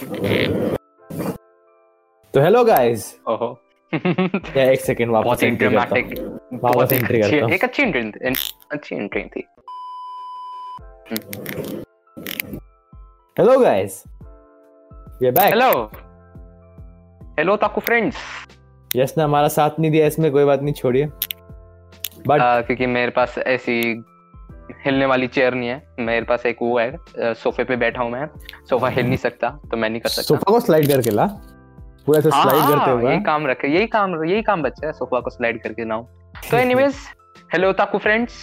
तो hello guys ओहो। एक सेकंड वापस बहुत एंट्री करता ड्रामेटिक हूँ बहुत वापस एंट्री करता हूँ। एक अच्छी एंट्री अच्छी एंट्री थी। Hello guys we are back hello hello ताकू फ्रेंड्स यस ने हमारा साथ नहीं दिया इसमें कोई बात नहीं छोड़िए। बट क्योंकि मेरे पास ऐसी हिलने वाली चेयर नहीं है। मेरे पास एक वो है सोफे पे बैठा हूँ मैं। सोफा हिल नहीं सकता तो मैं नहीं कर सकता। सोफा को स्लाइड करके ला। पूरा ऐसे स्लाइड करते हाँ, हुए। यही काम रखे यही काम यही काम बच्चा है सोफा को स्लाइड करके ना तो एनीवेज हेलो ताकू फ्रेंड्स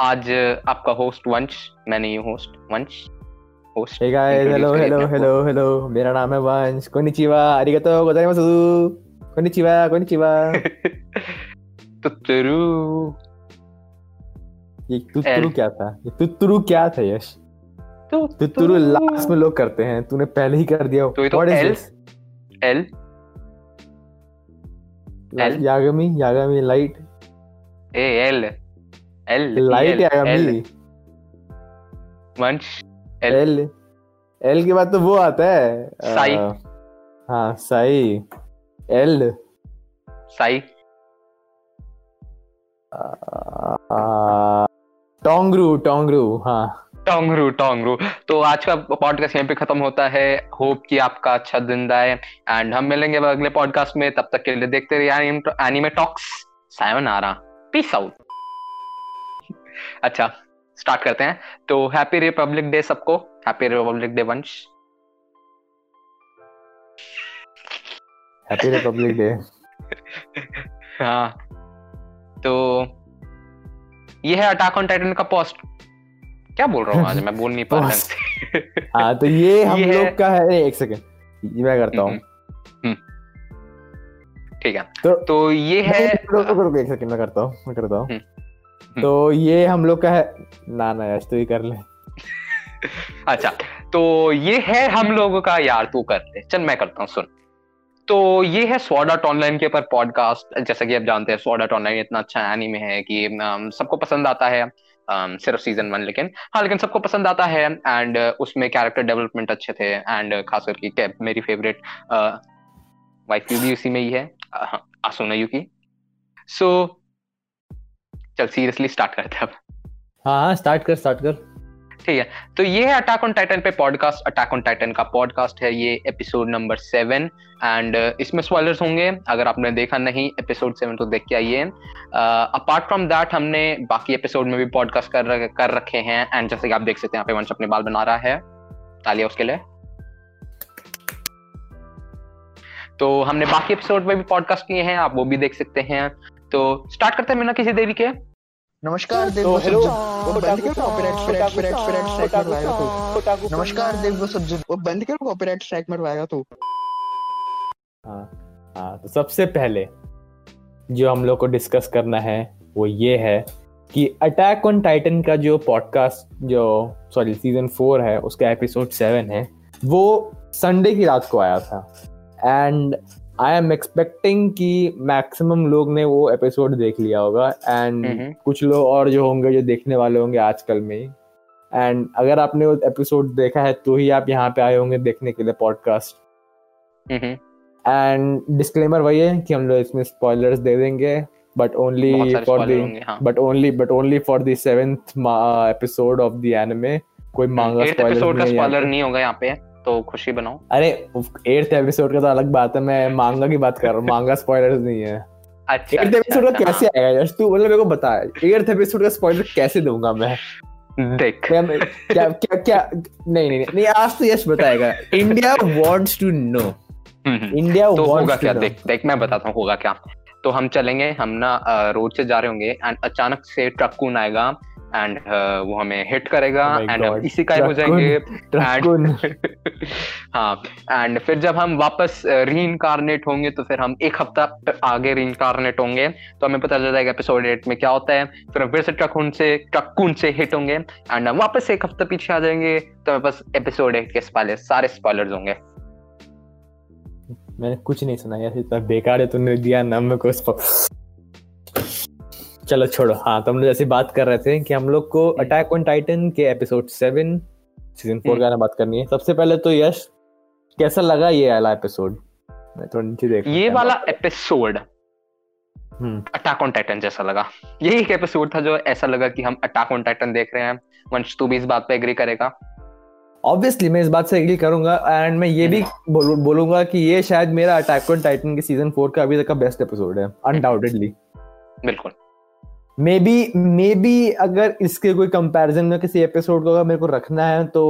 आज आपका होस्ट वंश मैं नहीं हूँ host Vansh host hey guys hello hello hello hello मेरा नाम है वंश कोनिचिवा अरिगतो गोजाइमासु कोनिचिवा कोनिचिवा तुतरू ये तुतुरु क्या था? ये तुतुरु क्या था यश? तो तुतुरु। लास्ट में लोग करते हैं तूने पहले ही कर दिया। तो तो this? L L. Yagami Yagami Light A L L Light Yagami Vansh L. L L के बाद तो वो आता है साई। हाँ साई एल साई टोंगरू टोंगरू हाँ। टोंगरू टोंगरू। तो आज का पॉडकास्ट यहीं पे खत्म होता है। होप कि आपका अच्छा दिन जाए। एंड हम मिलेंगे अगले पॉडकास्ट में। तब तक के लिए देखते रहिए एनिमे टॉक्स आ रहा पीस आउट अच्छा स्टार्ट करते हैं। तो हैप्पी रिपब्लिक डे सबको। Happy republic day Vansh happy republic day हाँ। तो ये है अटैक ऑन टाइटन का पोस्ट क्या बोल रहा हूँ आज? मैं बोल नहीं पा रहा हाँ। तो ये हम ये लोग का है एक सेकंड ये मैं करता हूँ। हम्म, ठीक है। तो तो ये है रुको रुको रुको, एक सेकंड मैं करता हूँ मैं करता हूँ। हम्म, तो ये हम लोग का है ना ना यश तू ही कर ले। अच्छा तो ये है हम लोगों का यार तू कर ले। चल मैं करता हूँ सुन। तो ये है स्वॉर्ड आर्ट ऑनलाइन के ऊपर पॉडकास्ट जैसा कि आप जानते हैं स्वॉर्ड आर्ट ऑनलाइन इतना अच्छा एनीमे है कि सबको पसंद आता है अम, सिर्फ़ सीज़न वन लेकिन। हाँ लेकिन सबको पसंद आता है एंड उसमें कैरेक्टर डेवलपमेंट अच्छे थे एंड खास करके मेरी फेवरेट वाइफ भी उसी में ही है आसुना युकी सो चल सीरियसली स्टार्ट करते हैं अब। हाँ हाँ स्टार्ट कर स्टार्ट कर। ठीक है। तो ये है अटैक ऑन टाइटन पे पॉडकास्ट अटैक ऑन टाइटन का पॉडकास्ट है ये एपिसोड नंबर सेवन एंड इसमें स्पॉयलर्स होंगे। अगर आपने देखा नहीं एपिसोड सेवन तो देख के आइए। अपार्ट फ्रॉम दैट हमने बाकी एपिसोड में भी पॉडकास्ट कर कर रखे हैं। एंड जैसे कि आप देख सकते हैं, यहाँ पे वंश अपने बाल बना रहा है। तालिया उसके लिए। तो हमने बाकी एपिसोड में भी पॉडकास्ट किए हैं। आप वो भी देख सकते हैं। तो स्टार्ट करते हैं बिना किसी देरी के। नमस्कार देव वो हेलो, वो बंद कर copyright strike strike strike strike मरवाएगा तू। नमस्कार देव वो सज्जन वो बंद कर कॉपीराइट स्ट्राइक मरवाएगा तू। हाँ हाँ तो सबसे पहले जो हम लोग को डिस्कस करना है वो ये है कि अटैक ऑन टाइटन का जो पॉडकास्ट जो सॉरी सीज़न फोर है उसका एपिसोड सेवन है वो संडे की रात को आया था। एंड आई एम एक्सपेक्टिंग कि मैक्सिमम लोग ने वो एपिसोड देख लिया होगा एंड हम्म। कुछ लोग और जो होंगे जो देखने वाले होंगे आजकल में ही एंड अगर आपने वो एपिसोड देखा है तो ही आप यहाँ पे आए होंगे देखने के लिए पॉडकास्ट हम्म, एंड डिस्क्लेमर वही है कि हम लोग इसमें स्पॉयलर्स दे देंगे but only for the. But only but only for the seventh episode of the anime कोई मांगा एट स्पॉइलर। नहीं होगा यहाँ पे तो खुशी बनाओ। अरे एट्थ एपिसोड का तो अलग बात है मैं मांगा की बात कर रहा हूँ मांगा स्पॉयलर्स नहीं है। अच्छा एट्थ अच्छा, एपिसोड का अच्छा, कैसे आएगा यश तू मतलब मेरे को बता एट्थ एपिसोड का स्पॉइलर कैसे दूँगा मैं? हाँ, देख। क्या क्या क्या क्या नहीं नहीं नहीं आज तो यश बताएगा India wants to know. India तो होगा क्या? देख देख मैं बताता हूँ होगा क्या? तो हम चलेंगे हम ना रोड से जा रहे होंगे एंड अचानक से ट्रकून आएगा एंड uh, वो हमें हिट करेगा Oh एंड God, इसी का हो जाएँगे। And- हाँ एंड फिर जब हम वापस रीइनकारनेट होंगे तो फिर हम एक हफ़्ता आगे रीइनकारनेट होंगे। तो हमें पता चल जाएगा एपिसोड एट में क्या होता है। फिर हम फिर से ट्रकुन से ट्रकुन से हिट होंगे एंड हम वापस एक हफ़्ता पीछे आ जाएँगे। तो हमें बस एपिसोड एट के पहले सारे स्पॉयलर्स होंगे। मैंने कुछ नहीं सुना यार इतना बेकार है तूने दिया ना मेरे को चलो छोड़ो। हाँ तो हम लोग जैसे बात कर रहे थे कि हम लोग को अटैक ऑन टाइटन के episode seven season four hmm. का बात करनी है। सबसे पहले तो यश कैसा लगा ये वाला एपिसोड मैं थोड़ा नीचे देख ये वाला episode hmm. Attack on Titan जैसा लगा। यही एक एपिसोड था जो ऐसा लगा कि हम अटैक ऑन टाइटन देख रहे हैं। वंश तू भी इस बात पे एग्री करेगा। ऑब्वियसली मैं इस बात से एग्री करूँगा एंड मैं ये भी बोलू- बोलूँगा कि ये शायद मेरा अटैक ऑन टाइटन के सीज़न फोर का अभी तक का बेस्ट एपिसोड है अनडाउटेडली बिल्कुल। मे बी मे बी अगर इसके कोई कंपैरिजन में किसी एपिसोड को अगर मेरे को रखना है तो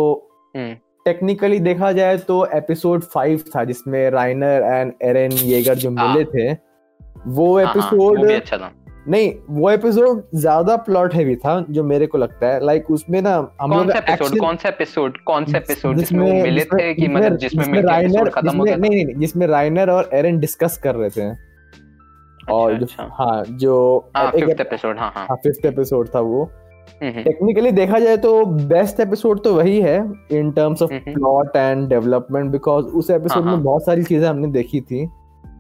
हम्म। टेक्निकली देखा जाए तो एपिसोड फाइव था जिसमें राइनर एंड एरन येगर जो हाँ। मिले थे वो हाँ, हाँ, एपिसोड अच्छा था। नहीं वो एपिसोड ज़्यादा प्लॉट हैवी था जो मेरे को लगता है। लाइक उसमें ना हम लोग एपिसोड कौन सा एपिसोड कौन सा एपिसोड जिसमें मिले थे कि मतलब जिसमें राइनर खत्म हो गया नहीं नहीं, जिसमें राइनर और एरन डिस्कस कर रहे थे। और जो अच्छा। हाँ जो हाँ एक फिफ्थ एपिसोड हाँ हाँ फिफ्थ एपिसोड था वो हम्म, हम्म, टेक्निकली देखा जाए तो बेस्ट एपिसोड तो वही है in terms of hmm. Plot and development because उस एपिसोड हाँ, में हाँ। बहुत सारी चीज़ें हमने देखी थी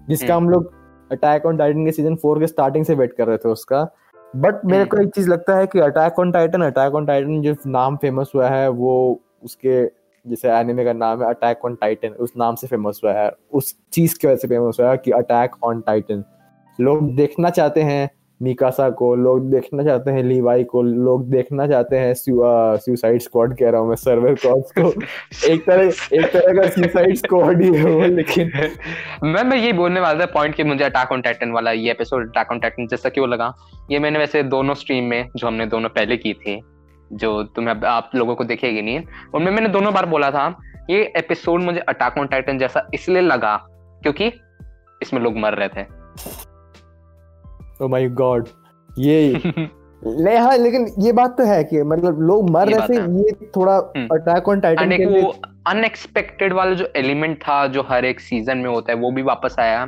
जिसका हम्म। हम लोग अटैक ऑन टाइटन के सीज़न फोर के स्टार्टिंग से वेट कर रहे थे उसका बट मेरे को एक चीज़ लगता है कि Attack on Titan Attack on Titan जो नाम फ़ेमस हुआ है वो उसके जैसे एनिमे का नाम है अटैक ऑन टाइटन उस नाम से फ़ेमस हुआ है उस चीज़ की वजह से फ़ेमस हुआ है कि अटैक ऑन टाइटन लोग देखना चाहते हैं मिकासा को, लोग देखना चाहते हैं लीवाई को, लोग देखना चाहते हैं सुसाइड स्क्वाड कह रहा हूँ मैं सर्वर कॉप्स को। एक तरह एक तरह का सुसाइड स्क्वाड ही है लेकिन मैं मैं ये बोलने वाला था पॉइंट कि मुझे अटैक ऑन टाइटन वाला, ये एपिसोड अटैक ऑन टाइटन जैसा क्यों लगा। ये मैंने वैसे दोनों स्ट्रीम में, जो हमने दोनों पहले की थी, जो तुम्हें आप लोगों को देखेगी नहीं, उनमें मैंने दोनों बार बोला था, ये एपिसोड मुझे अटैक ऑन टाइटन जैसा इसलिए लगा, क्योंकि इसमें लोग मर रहे थे। ओ माय गॉड ये ले हाँ लेकिन ये बात तो है कि मतलब लोग मर रहे थे ये थोड़ा हम्म। अटैक ऑन टाइटन के लिए अनएक्सपेक्टेड वाला जो एलिमेंट था जो हर एक सीज़न में होता है वो भी वापस आया।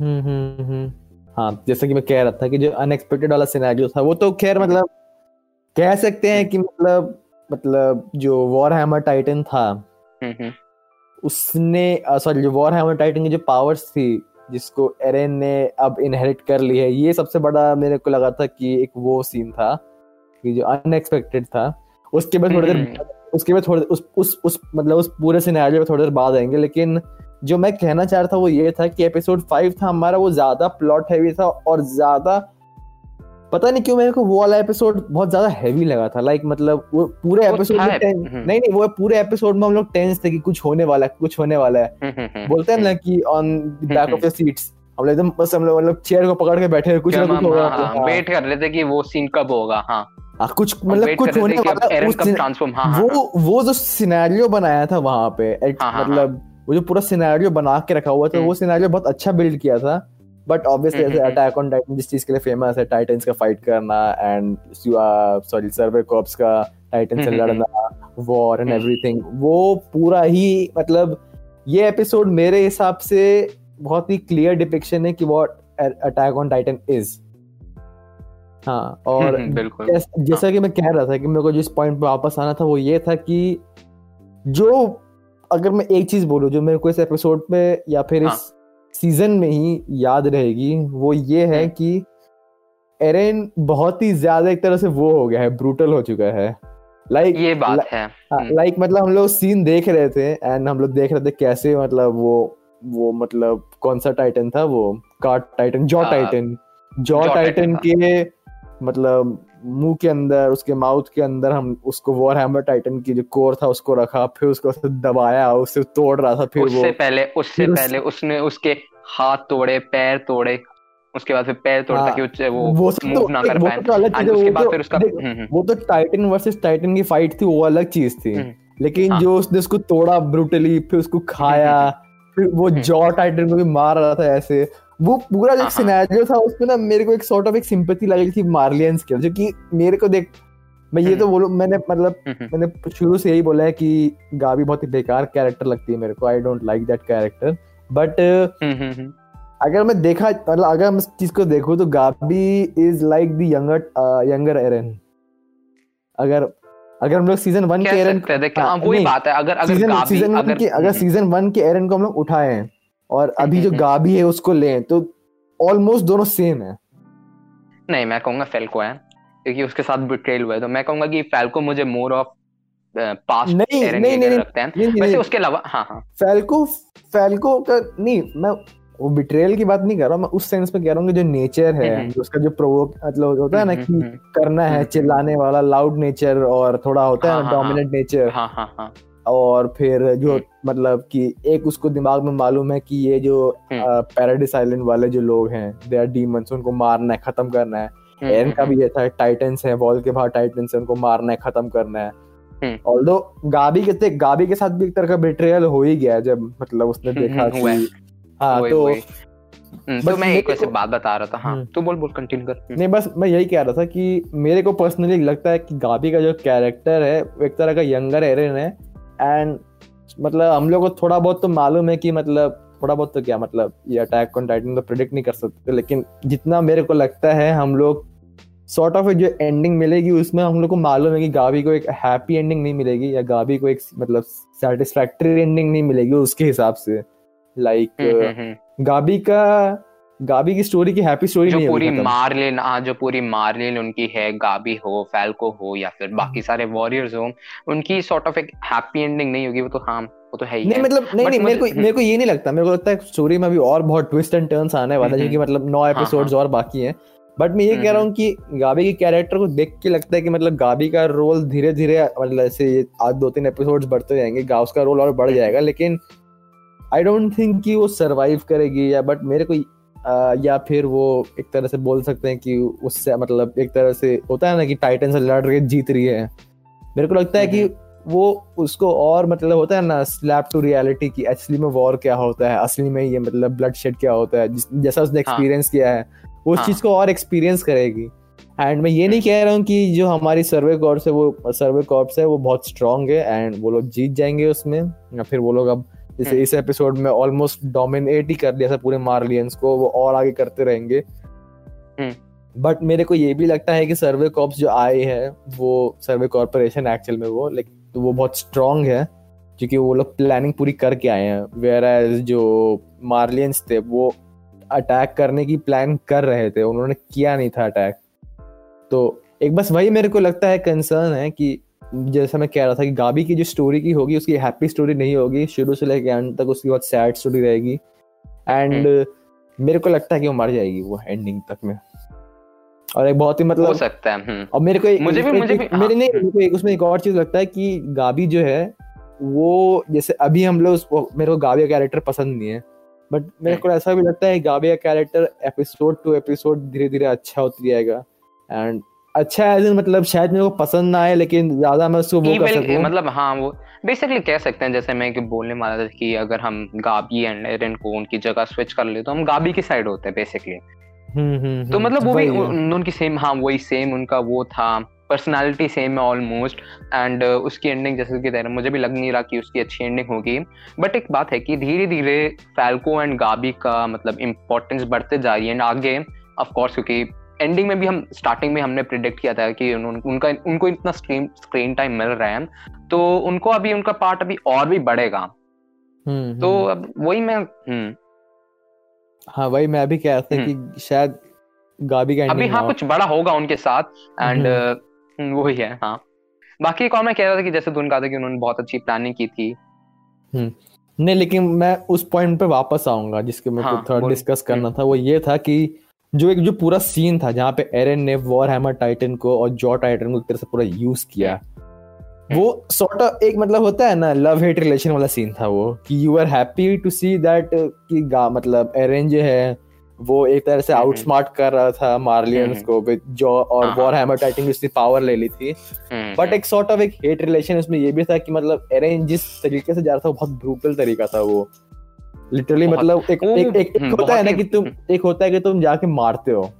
हम्म हम्म हम्म। हाँ जैसे कि मैं कह रहा था कि जो अनएक्सपेक्टेड वाला सिनेरियो था वो तो खैर मतलब कह सकते हैं कि मतलब मतलब जो वॉर हैमर टाइटन था हम्म, हम्म, उसने सॉरी जो वॉर हैमर टाइटन की जो पावर्स थी जिसको एरेन ने अब इनहेरिट कर ली है ये सबसे बड़ा मेरे को लगा था कि एक वो सीन था कि जो अनएक्सपेक्टेड था उसके बाद थोड़ी देर हम्म। उसके बाद थोड़ी उस उस उस मतलब उस पूरे सिनेरियो पे थोड़ी देर बाद आएँगे लेकिन जो मैं कहना चाह रहा था वो ये था कि एपिसोड फाइव था हमारा वो ज़्यादा प्लॉट हैवी था और ज़्यादा पता नहीं क्यों मेरे को वो वाला एपिसोड बहुत ज़्यादा हैवी लगा था। लाइक मतलब वो पूरे एपिसोड में ten- हम्म। नहीं नहीं वो पूरे एपिसोड में हम लोग टेंस थे कि कुछ होने वाला है कुछ होने वाला है। हम्म, हम्म, बोलते हैं ना कि on back of the seats हम लोग एकदम बस हम लोग मतलब चेयर को पकड़ के बैठे हैं कुछ ना कुछ होगा। हाँ, हाँ, हाँ, वेट कर रहे थे कि वो सीन कब होगा हाँ। हाँ, कुछ मतलब कुछ होने वाला उस ट्रांसफॉर्म हाँ हाँ वो वो जो सिनेरियो बनाया था वहाँ पे एक हाँ, हाँ, मतलब वो जो पूरा सिनेरियो बना के रखा हुआ था। वो सिनेरियो बहुत अच्छा बिल्ड किया था। बट ऑब्वियसली ऐसे अटैक ऑन टाइटन जिस चीज़ के लिए फ़ेमस है टाइटन्स का फाइट करना एंड सॉरी सर्वे कॉप्स का टाइटन से लड़ना वॉर एंड। एवरीथिंग वो पूरा ही मतलब ये एपिसोड मेरे हिसाब से बहुत ही क्लियर डिपिक्शन है कि what Attack on Titan is हाँ और हम्म, जैस, जैसा कि मैं कह रहा था कि मेरे को जिस पॉइंट पे वापस आना था वो ये था कि जो अगर मैं एक चीज़ बोलूँ जो मेरे को इस एपिसोड में या फिर हाँ। इस सीज़न में ही याद रहेगी वो ये है हम्म। कि एरेन बहुत ही ज़्यादा एक तरह से वो हो गया है ब्रूटल हो चुका है। लाइक like, ये बात ला, है। हम्म। लाइक मतलब हम लोग सीन देख रहे थे एंड हम लोग देख रहे थे कैसे मतलब वो वो मतलब कौन सा टाइटन था वो? Cart titan jaw titan jaw titan के मतलब मुँह के अंदर उसके माउथ के अंदर हम उसको वॉर हैमर टाइटन की जो कोर था उसको रखा फिर उसको दबाया उससे तोड़ रहा था फिर उससे वो पहले उससे फिर उस- पहले उसने उसके हाथ तोड़े पैर तोड़े उसके बाद फिर पैर तोड़ हाँ, ताकि वो वो मूव ना कर पाए तो उसके बाद तो फिर उसका हम्म, हम्म, वो तो टाइटन वर्सेस टाइटन की फाइट थी वो अलग चीज़ थी हम्म। लेकिन हाँ। जो उसने उसको तोड़ा ब्रूटली फिर उसको खाया फिर वो। जॉ टाइटन को भी मार रहा था ऐसे वो पूरा जो हाँ, हाँ। सिनेरियो था उसमें ना मेरे को एक सॉर्ट ऑफ़ एक सिंपैथी लगी थी मार्लियंस के जो कि मेरे को देख मैं ये तो बोलूँ मैंने मतलब हम्म, हम्म, मैंने शुरू से यही बोला है कि गाबी बहुत ही बेकार कैरेक्टर लगती है मेरे को I don't like that character but hmm, hmm, hmm. अगर मैं देखा मतलब अगर मैं इस चीज़ को देखूँ तो Gabi is like the younger younger Eren अगर अगर हम लोग सीज़न वन के एरन हैं हाँ, हाँ, वही बात है अगर अगर सीज़न गाबी सीज़न अगर के अगर हम्म, सीज़न वन के एरन को हम लोग उठाए हैं और अभी जो हम्म, गाबी है उसको लें तो ऑलमोस्ट दोनों सेम है। नहीं मैं कहूँगा फेल्को है क्योंकि उसके साथ बिट्रेल हुआ है तो मैं कहूँगा कि फेल्को मुझे मोर ऑफ़ पास्ट नहीं नहीं नहीं नहीं रखते हैं। नहीं, नहीं, वैसे नहीं। उसके अलावा हाँ हाँ। फैल्को फैल्को का नहीं मैं वो बिट्रेयल की बात नहीं कर रहा मैं उस सेंस में कह रहा हूँ कि जो नेचर है हम्म, जो उसका जो प्रोवोक मतलब होता है ना हम्म, कि हम्म, करना है हम्म, चिल्लाने वाला लाउड नेचर और थोड़ा होता हाँ। डोमिनेंट नेचर हाँ हाँ हाँ। और फिर जो हम्म। मतलब कि एक उसको दिमाग में मालूम है कि ये जो पैराडिस आइलैंड वाले जो लोग हैं दे आर डीमंस उनको मारना है खत्म करना है हम्म, एरन का हम्म, भी ये था टाइटन्स है वॉल के बाहर टाइटन्स है उनको मारना है खत्म करना है हम्म। ऑल्दो गाबी के गाबी के साथ भी एक तरह का बिट्रेयल हो ही गया जब मतलब उसने हम्म, देखा हम्म, कि हाँ तो। हम्म, तो मैं एक वैसे बात बता रहा था हाँ हम्म। तू बोल बोल कंटिन्यू कर हम्म, नहीं बस मैं यही कह रहा था कि मेरे को पर्सनली लगता है कि गाबी का जो कैरेक्टर है एक तरह का यंगर एरन है एंड मतलब हम लोग को थोड़ा बहुत तो मालूम है कि मतलब थोड़ा बहुत तो क्या मतलब ये अटैक ऑन टाइटन तो प्रिडिक्ट नहीं कर सकते लेकिन जितना मेरे को लगता है हम लोग सॉर्ट ऑफ़ जो एंडिंग मिलेगी उसमें हम लोग को मालूम है कि गाबी को एक हैप्पी एंडिंग नहीं मिलेगी या गाबी को एक मतलब सेटिस्फैक्ट्री एंडिंग नहीं मिलेगी उसके हिसाब से लाइक हम्म, हम्म, हम्म। गाबी का गाबी की स्टोरी की हैप्पी स्टोरी जो नहीं पूरी। मार्लिन हाँ जो पूरी मार्लिन उनकी है गाबी हो फैल्को हो या फिर बाकी सारे वॉरियर्स हो उनकी सॉर्ट ऑफ़ एक हैप्पी एंडिंग नहीं होगी वो तो हाँ वो तो है ही नहीं है। मतलब नहीं नहीं मेरे को मेरे को ये नहीं लगता मेरे को लगता है स्टोरी में अभी और बहुत ट्विस्ट एंड टर्न्स आने वाला है हम्म, क्योंकि मतलब नौ एपिसोड्स और बाकी हैं। बट मैं ये कह रहा हम्म, हूँ कि गाबी के कैरेक्टर को देख के लगता है कि मतलब गाबी का रोल धीरे धीरे मतलब ऐसे आज दो तीन एपिसोड्स बढ़ते जाएँगे गाउस का रोल और बढ़ हम्म। जाएगा लेकिन आई डोंट थिंक कि वो सरवाइव करेगी या बट मेरे को या फिर वो एक तरह से बोल सकते हैं कि उससे मतलब एक तरह से होता है ना कि टाइटन से लड़ के जीत रही है मेरे को लगता है कि वो उसको और मतलब होता है ना स्लैप टू रियलिटी की असली में वॉर क्या होता है असली में ये मतलब ब्लड शेड क्या होता है जिस, जैसा उसने एक्सपीरियंस हाँ। किया है वो उस हाँ। चीज़ को और एक्सपीरियंस करेगी एंड मैं ये नहीं कह रहा हूँ कि जो हमारी सर्वे कॉर्प्स है वो सर्वे कॉर्प्स है वो बहुत स्ट्रांग है एंड वो लोग जीत जाएँगे उसमें या फिर वो लोग अब जैसे हम्म। इस एपिसोड में ऑलमोस्ट डोमिनेट ही कर दिया था पूरे मार्लियंस को वो और आगे करते रहेंगे हम्म। बट मेरे को ये भी लगता है कि सर्वे कॉर्प्स जो आए हैं वो सर्वे कॉर्पोरेशन एक्चुअल में वो लाइक तो वो बहुत स्ट्रांग है क्योंकि वो लोग प्लानिंग पूरी करके आए हैं वेर एज जो मार्लियंस थे वो अटैक करने की प्लान कर रहे थे उन्होंने किया नहीं था अटैक तो एक बस वही मेरे को लगता है कंसर्न है कि जैसा मैं कह रहा था कि गाबी की जो स्टोरी की होगी उसकी हैप्पी स्टोरी नहीं होगी। शुरू से लेकर एंड तक उसकी बहुत सैड स्टोरी रहेगी। एंड मेरे को लगता है कि वो मर जाएगी वो एंडिंग तक में। और एक बहुत ही मतलब हो सकता है हम्म, और मेरे को एक, मुझे भी- एक, मुझे भी- मेरे हाँ। नहीं मेरे को एक उसमें एक और चीज़ लगता है कि गाबी जो है वो जैसे अभी हम लोग उसको- मेरे को गाबी का कैरेक्टर पसंद नहीं है। बट मेरे हम्म। को ऐसा भी लगता है गाबी का कैरेक्टर एपिसोड टू एपिसोड धीरे धीरे अच्छा होती जाएगा। एंड अच्छा एज मतलब शायद मेरे को पसंद ना आए लेकिन ज़्यादा मैं उसको वो कर सकूँ। मतलब हाँ वो बेसिकली कह सकते हैं जैसे मैं कि बोलने वाला था कि अगर हम गाबी एंड एरन को उनकी जगह स्विच कर ले तो हम गाबी की साइड होते हैं बेसिकली हम्म हम्म तो हम्म, मतलब वो भी है। उनकी सेम हाँ वही सेम उनका वो था। पर्सनालिटी सेम है ऑलमोस्ट एंड उसकी एंडिंग जैसे कि तेरे मुझे भी लग नहीं रहा कि उसकी अच्छी एंडिंग होगी। बट एक बात है कि धीरे धीरे फैल्को एंड गाबी का मतलब इम्पोर्टेंस बढ़ते जा रही है एंड आगे ऑफ़ कोर्स क्योंकि एंडिंग में भी हम स्टार्टिंग में हमने प्रिडिक्ट किया था कि उन, उनका उनको इतना स्क्रीन स्क्रीन टाइम मिल रहा है तो उनको अभी उनका पार्ट अभी और भी बढ़ेगा। हम्म, तो हम्म। अब वही मैं हम्म। हाँ वही मैं भी कह रहा था कि शायद गाबी का अभी हाँ कुछ बड़ा होगा उनके साथ एंड वही है हाँ। बाकी एक और मैं कह रहा था कि जैसे तूने कहा था कि उन्होंने बहुत अच्छी प्लानिंग की थी। नहीं लेकिन मैं उस पॉइंट पे वापस आऊँगा जिसके मेरे हाँ, को थोड़ा डिस्कस करना था वो ये था कि जो एक जो पूरा सीन था जहाँ पे एरन ने वॉर हैमर टाइटन को और जॉ टाइटन को एक तरह से पूरा यूज़ किया वो सॉर्ट ऑफ़ एक मतलब होता है ना लव हेट रिलेशन वाला सीन था वो कि you are happy to see that कि गा मतलब एरन जो है वो एक तरह से हम्म, आउट स्मार्ट कर रहा था मार्लियंस को विद जॉ और वॉर। हैमर टाइटन की उसने पावर ले ली थी। बट एक सॉर्ट ऑफ़ एक हेट रिलेशन उसमें ये भी था कि मतलब एरेंज जिस तरीके से जा रहा था वो बहुत ब्रूटल तरीका था वो। लिटरली मतलब एक एक एक, एक हम्म, होता है ना कि तुम एक होता है कि तुम जाके मारते हो।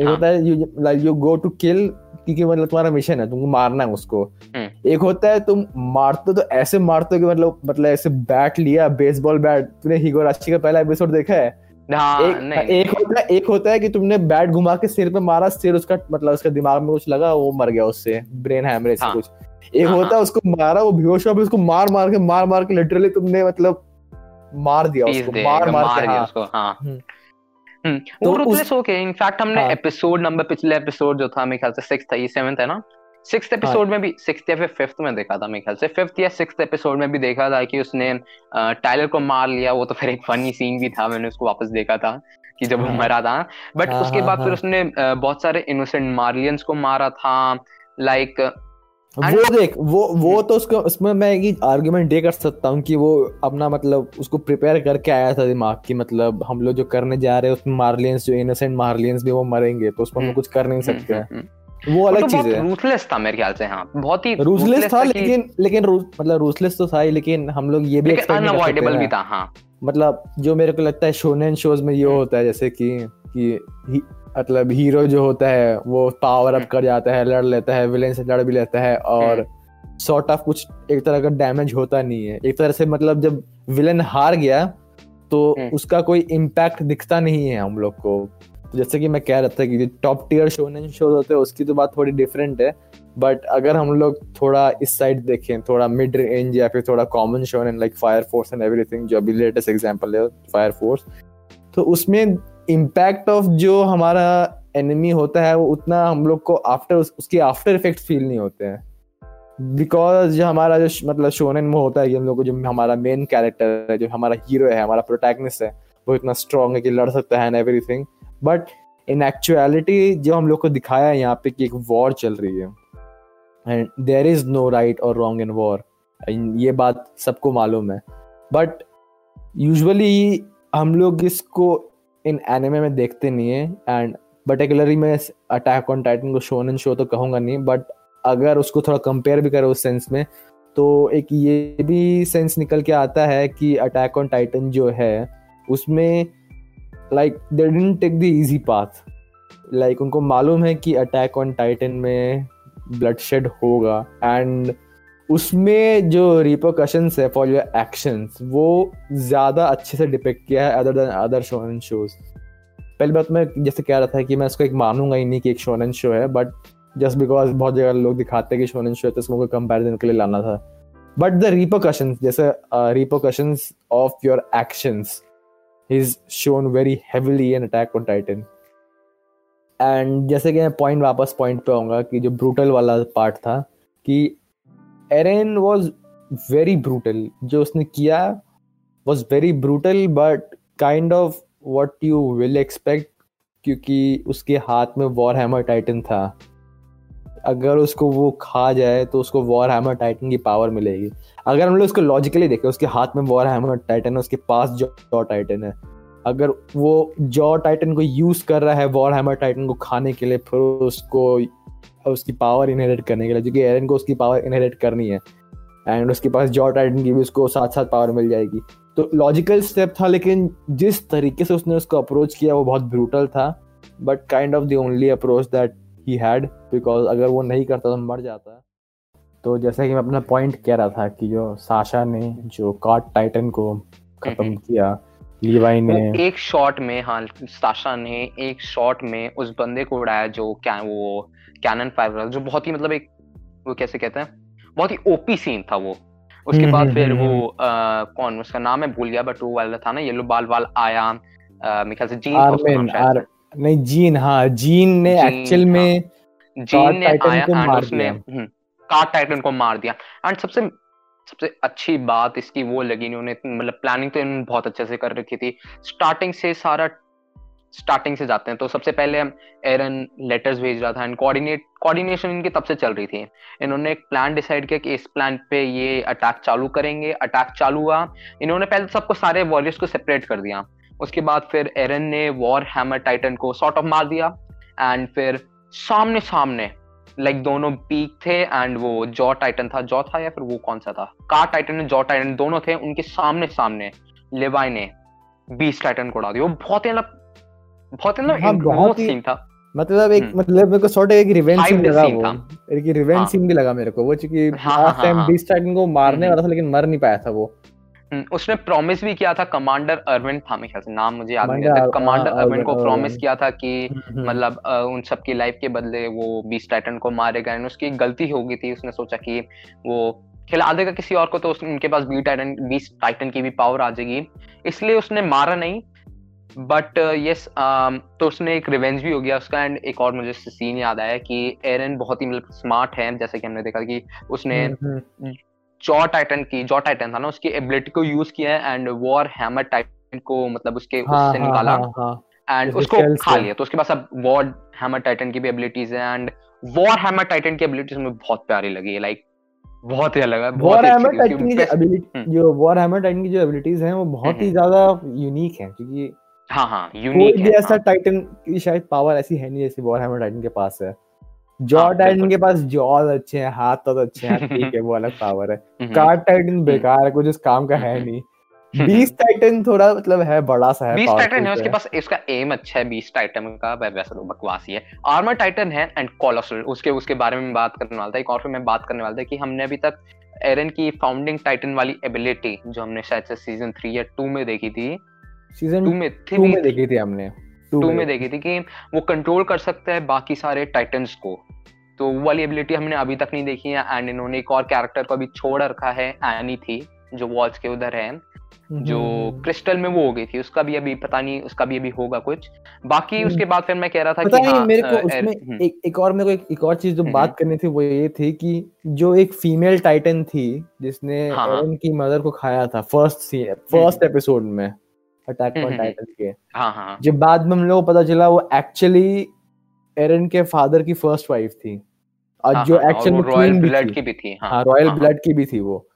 एक हाँ। होता है you like you go to kill क्योंकि मतलब तुम्हारा मिशन है तुमको मारना है उसको। हम्म। एक होता है तुम मारते हो तो ऐसे मारते हो कि मतलब मतलब ऐसे बैट लिया बेसबॉल बैट तूने हिगोराशी का पहला एपिसोड देखा है? हाँ एक नहीं। एक होता है एक होता है कि तुमने बैट घुमा के सिर पे मारा सिर उसका मतलब उसका दिमाग में कुछ लगा वो मर गया उससे। ब्रेन हैमरेज हाँ। कुछ। एक हाँ, होता है उसको मारा वो बेहोश हुआ उसको मार मार के मार मार के लिटरली तुमने मतलब मार दिया उसको मार मार के दिया हाँ उसको हाँ हम्म। हम्म, तो रूथलेस हो इनफैक्ट हमने हाँ। एपिसोड नंबर पिछले एपिसोड जो था मेरे ख्याल से सिक्स था ये सेवंथ है ना सिक्स एपिसोड में भी सिक्स या फिर फिफ्थ में देखा था मेरे ख्याल से फिफ्थ या सिक्स एपिसोड में भी देखा था कि उसने टाइलर को मार लिया वो तो फिर एक फनी सीन भी था मैंने उसको वापस देखा था कि जब वो हाँ। मरा था बट हाँ, उसके हाँ, बाद फिर हाँ। उसने बहुत सारे इनोसेंट मार्लियंस को मारा था लाइक वो देख वो वो तो उसको उसमें मैं एक आर्गुमेंट दे कर सकता हूँ कि वो अपना मतलब उसको प्रिपेयर करके आया था दिमाग की मतलब हम लोग जो करने जा रहे हैं उसमें मार्लियंस जो इनोसेंट मार्लियंस भी वो मरेंगे तो उसमें हम हम्म, कुछ कर नहीं सकते हैं। वो वो अलग तो चीज़ है। रूथलेस था मेरे ख्याल से हाँ बहुत ही रूसलेस ruthless था कि- लेकिन लेकिन रू- मतलब रूसलेस तो था ही लेकिन हम लोग ये भी अनअवॉइडेबल भी था हाँ। मतलब जो मेरे को लगता है शोनेन शोज़ में ये हम्म। होता है जैसे कि कि मतलब हीरो जो होता है वो पावर अप हम्म। कर जाता है लड़ लेता है विलेन से लड़ भी लेता है और सॉर्ट ऑफ़ कुछ एक तरह का डैमेज होता नहीं है एक तरह से मतलब जब विलेन हार गया तो हम्म। उसका कोई इम्पैक्ट दिखता नहीं है हम लोग को तो जैसे कि मैं कह रहा था कि जो टॉप टियर शोनेन शोज़ होते हैं उसकी तो बात थोड़ी डिफरेंट है बट अगर हम लोग थोड़ा इस साइड देखें थोड़ा मिड रेंज या फिर थोड़ा common shonen like Fire Force and everything जो अभी लेटेस्ट एग्जांपल है फायर फोर्स तो उसमें इम्पैक्ट ऑफ़ जो हमारा एनिमी होता है वो उतना हम लोग को आफ्टर उस, उसके आफ्टर इफ़ेक्ट फील नहीं होते हैं। बिकॉज़ जो हमारा जो मतलब शोनेन में होता है कि हम लोग को जो हमारा मेन कैरेक्टर है जो हमारा हीरो है हमारा प्रोटैगनिस्ट है वो इतना स्ट्रांग है कि लड़ सकता है and everything but in actuality जो हम लोग को दिखाया है यहाँ पे कि एक वॉर चल रही है। And there is no right और रॉन्ग इन वॉर ये बात सबको मालूम है। बट यूजली हम लोग इसको इन एनिमे में देखते नहीं है एंड पर्टिकुलरली मैं अटैक ऑन टाइटन को शोन एंड शो तो कहूँगा नहीं बट अगर उसको थोड़ा कंपेयर भी करो उस सेंस में तो एक ये भी सेंस निकल के आता है कि अटैक ऑन टाइटन जो है, उसमें like they didn't take the easy path like उनको मालूम है कि अटैक ऑन टाइटन में ब्लड शेड होगा एंड उसमें जो रिपोकशंस है फॉर योर एक्शंस वो ज़्यादा अच्छे से डिपेक्ट किया है other than other shonen shows पहली बात मैं जैसे कह रहा था कि मैं इसको एक मानूँगा ही नहीं कि एक शोनन शो है बट जस्ट बिकॉज़ बहुत जगह लोग दिखाते हैं कि शोनन शो है तो इसको कंपैरिजन के लिए लाना था. बट द रिपोकशंस जैसे repercussions of your actions is shown very heavily in attack on Titan and जैसे कि मैं पॉइंट वापस पॉइंट पे आऊँगा कि जो ब्रूटल वाला पार्ट था, कि एरेन वॉज़ वेरी ब्रूटल जो उसने किया was very brutal but kind of what you will expect क्योंकि उसके हाथ में वॉर हैमर टाइटन था। अगर उसको वो खा जाए तो उसको वॉर हैमर टाइटन की पावर मिलेगी। अगर हम लोग उसको लॉजिकली देखें, उसके हाथ में वॉर हैमर टाइटन है, उसके पास जॉ टाइटन है। अगर वो जॉ टाइटन को यूज़ कर रहा है वॉर हैमर टाइटन को खाने के लिए, फिर उसको उसकी पावर इनहेरिट करने के लिए क्योंकि एरन को उसकी पावर इनहेरिट करनी है। एंड उसके पास जॉ टाइटन की भी उसको साथ साथ पावर मिल जाएगी। तो लॉजिकल स्टेप था लेकिन जिस तरीके से उसने उसको अप्रोच किया वो बहुत ब्रूटल था। But kind of the only approach that he had because अगर वो नहीं करता तो मर जाता। तो जैसा कि मैं अपना पॉइंट कह रहा था कि जो साशा ने जो कार्ड टाइटन को खत्म। किया लीवाई वो ने एक शॉट में हाँ साशा ने एक शॉट में उस बंदे को उड़ाया जो क्या वो कैनन फाइबर जो बहुत ही मतलब एक वो कैसे कहते हैं? बहुत ही ओपी सीन था वो। उसके हम्म, बाद हम्म, फिर हम्म, वो आ, कौन उसका नाम है भूल गया बट वो वाला था ना येलो बाल वाल आया मेरे से जीन आर्मिन आर नहीं जीन हाँ जीन ने एक्चुअल हाँ। में जीन ने आया एंड उसने कार्ड टाइटन को मार दिया। एंड सबसे सबसे अच्छी बात इसकी वो लगी इन्होंने मतलब प्लानिंग तो इन्होंने बहुत अच्छे से कर रखी थी। स्टार्टिंग से सारा स्टार्टिंग से जाते हैं। तो सबसे पहले हम एरन लेटर्स भेज रहा था एंड कोऑर्डिनेट कोऑर्डिनेशन इनकी तब से चल रही थी। इन्होंने एक प्लान डिसाइड किया कि इस प्लान पे ये अटैक चालू करेंगे। अटैक चालू हुआ। इन्होंने पहले सबको सारे वॉरियर्स को सेपरेट कर दिया। उसके बाद फिर एरन ने वॉर हैमर टाइटन को सॉर्ट ऑफ़ मार दिया। एंड फिर सामने सामने लाइक दोनों पीक थे एंड वो जॉ टाइटन था जॉ था या फिर वो कौन सा था कार टाइटन और जॉ टाइटन दोनों थे उनके सामने सामने लेवाई ने बीस टाइटन को उड़ा दिया वो बहुत ही मतलब बहुत ही हाँ, मतलब सीन था मतलब एक हम्म। मतलब मेरे को सॉर्ट एक रिवेंज सीन लगा वो एक रिवेंज हाँ। सीन भी लगा मेरे को वो क्योंकि हाँ, लास्ट हाँ, टाइम हाँ। बीस टाइटन को मारने हम्म। वाला था लेकिन मर नहीं पाया था वो उसने प्रॉमिस भी किया था कमांडर अरविंद था मेरे ख्याल से नाम मुझे याद नहीं कमांडर हाँ, अरविंद को प्रॉमिस किया था कि हम्म। मतलब उन सबकी लाइफ के बदले वो बीस टाइटन को मारेगा एंड उसकी गलती हो गई थी उसने सोचा कि वो खिला देगा किसी और को तो उनके पास बी टाइटन बीस टाइटन की भी पावर आ जाएगी इसलिए उसने मारा नहीं बट यस तो उसने एक रिवेंज भी हो गया उसका एंड एक और मुझे सीन याद आया कि एरन बहुत ही मतलब स्मार्ट है जैसे कि हमने देखा कि उसने हम्म, जॉ टाइटन की जॉ टाइटन था ना उसकी एबिलिटी को यूज़ किया है एंड वॉर हैमर टाइटन को मतलब उसके हाँ उससे हाँ निकाला। हाँ हाँ। एंड उसको खा लिया तो उसके पास अब वॉर हैमर टाइटन की भी एबिलिटीज है एंड वॉर हैमर टाइटन की एबिलिटीज मुझे बहुत प्यारी लगी है लाइक बहुत ही अलग है बहुत वॉर ही हैमर टाइटन की एबिलिटी। जो वॉर हैमर टाइटन की जो एबिलिटीज हैं वो बहुत ही हम्म। ज़्यादा यूनिक हैं क्योंकि हाँ हाँ यूनिक है ऐसा हाँ। टाइटन की शायद पावर ऐसी है नहीं जैसी वॉर हैमर टाइटन के पास है। जॉ हाँ, टाइटन के पास जॉज अच्छे हैं हाथ तो अच्छे हैं ठीक है वो अलग पावर है। हम्म, कार्ड टाइटन बेकार है कुछ इस काम का है हम्म। नहीं। बीस टाइटन थोड़ा मतलब है बड़ा सा है बीस टाइटन है उसके पास इसका एम अच्छा है बीस टाइटन का वैसा तो बकवास ही है। आर्मर टाइटन है एंड कोलोसल उसके उसके बारे में बात करने वाला था एक और फिर मैं बात करने वाला था कि हमने अभी तक एरन की फाउंडिंग टाइटन वाली एबिलिटी जो हमने शायद से सीज़न थ्री या टू में देखी थी सीज़न टू में टू में देखी थी हमने। टू में देखी थी कि वो कंट्रोल कर सकता है बाकी सारे टाइटन्स को। तो वो वाली एबिलिटी हमने अभी तक नहीं देखी है एंड इन्होंने एक और कैरेक्टर को अभी छोड़ रखा है एनी थी जो वॉल्स के उधर है जो हम्म, क्रिस्टल में वो हो गई थी। उसका भी अभी पता नहीं उसका भी अभी होगा कुछ। बाकी हम्म। उसके बाद फिर मैं कह रहा था पता कि नहीं हाँ मेरे को उसमें हम्म, एक एक और मेरे को एक, एक और चीज़ जो हम्म, बात करनी थी वो ये थी कि जो एक फीमेल टाइटन थी जिसने हाँ, हाँ। की मदर को खाया था फ़र्स्ट फ़र्स्ट एपिसोड में। अटैक ऑन टाइटन के। हाँ हाँ जब बाद में हम लोग को पता चला वो एक्चुअली एरन के फादर की फ़र्स्ट वाइफ थी। और हाँ, जो हाँ, एक्चुअल में रॉयल ब्लड की भी थी हाँ। हाँ रॉयल हाँ, ब्लड की भी थी वो।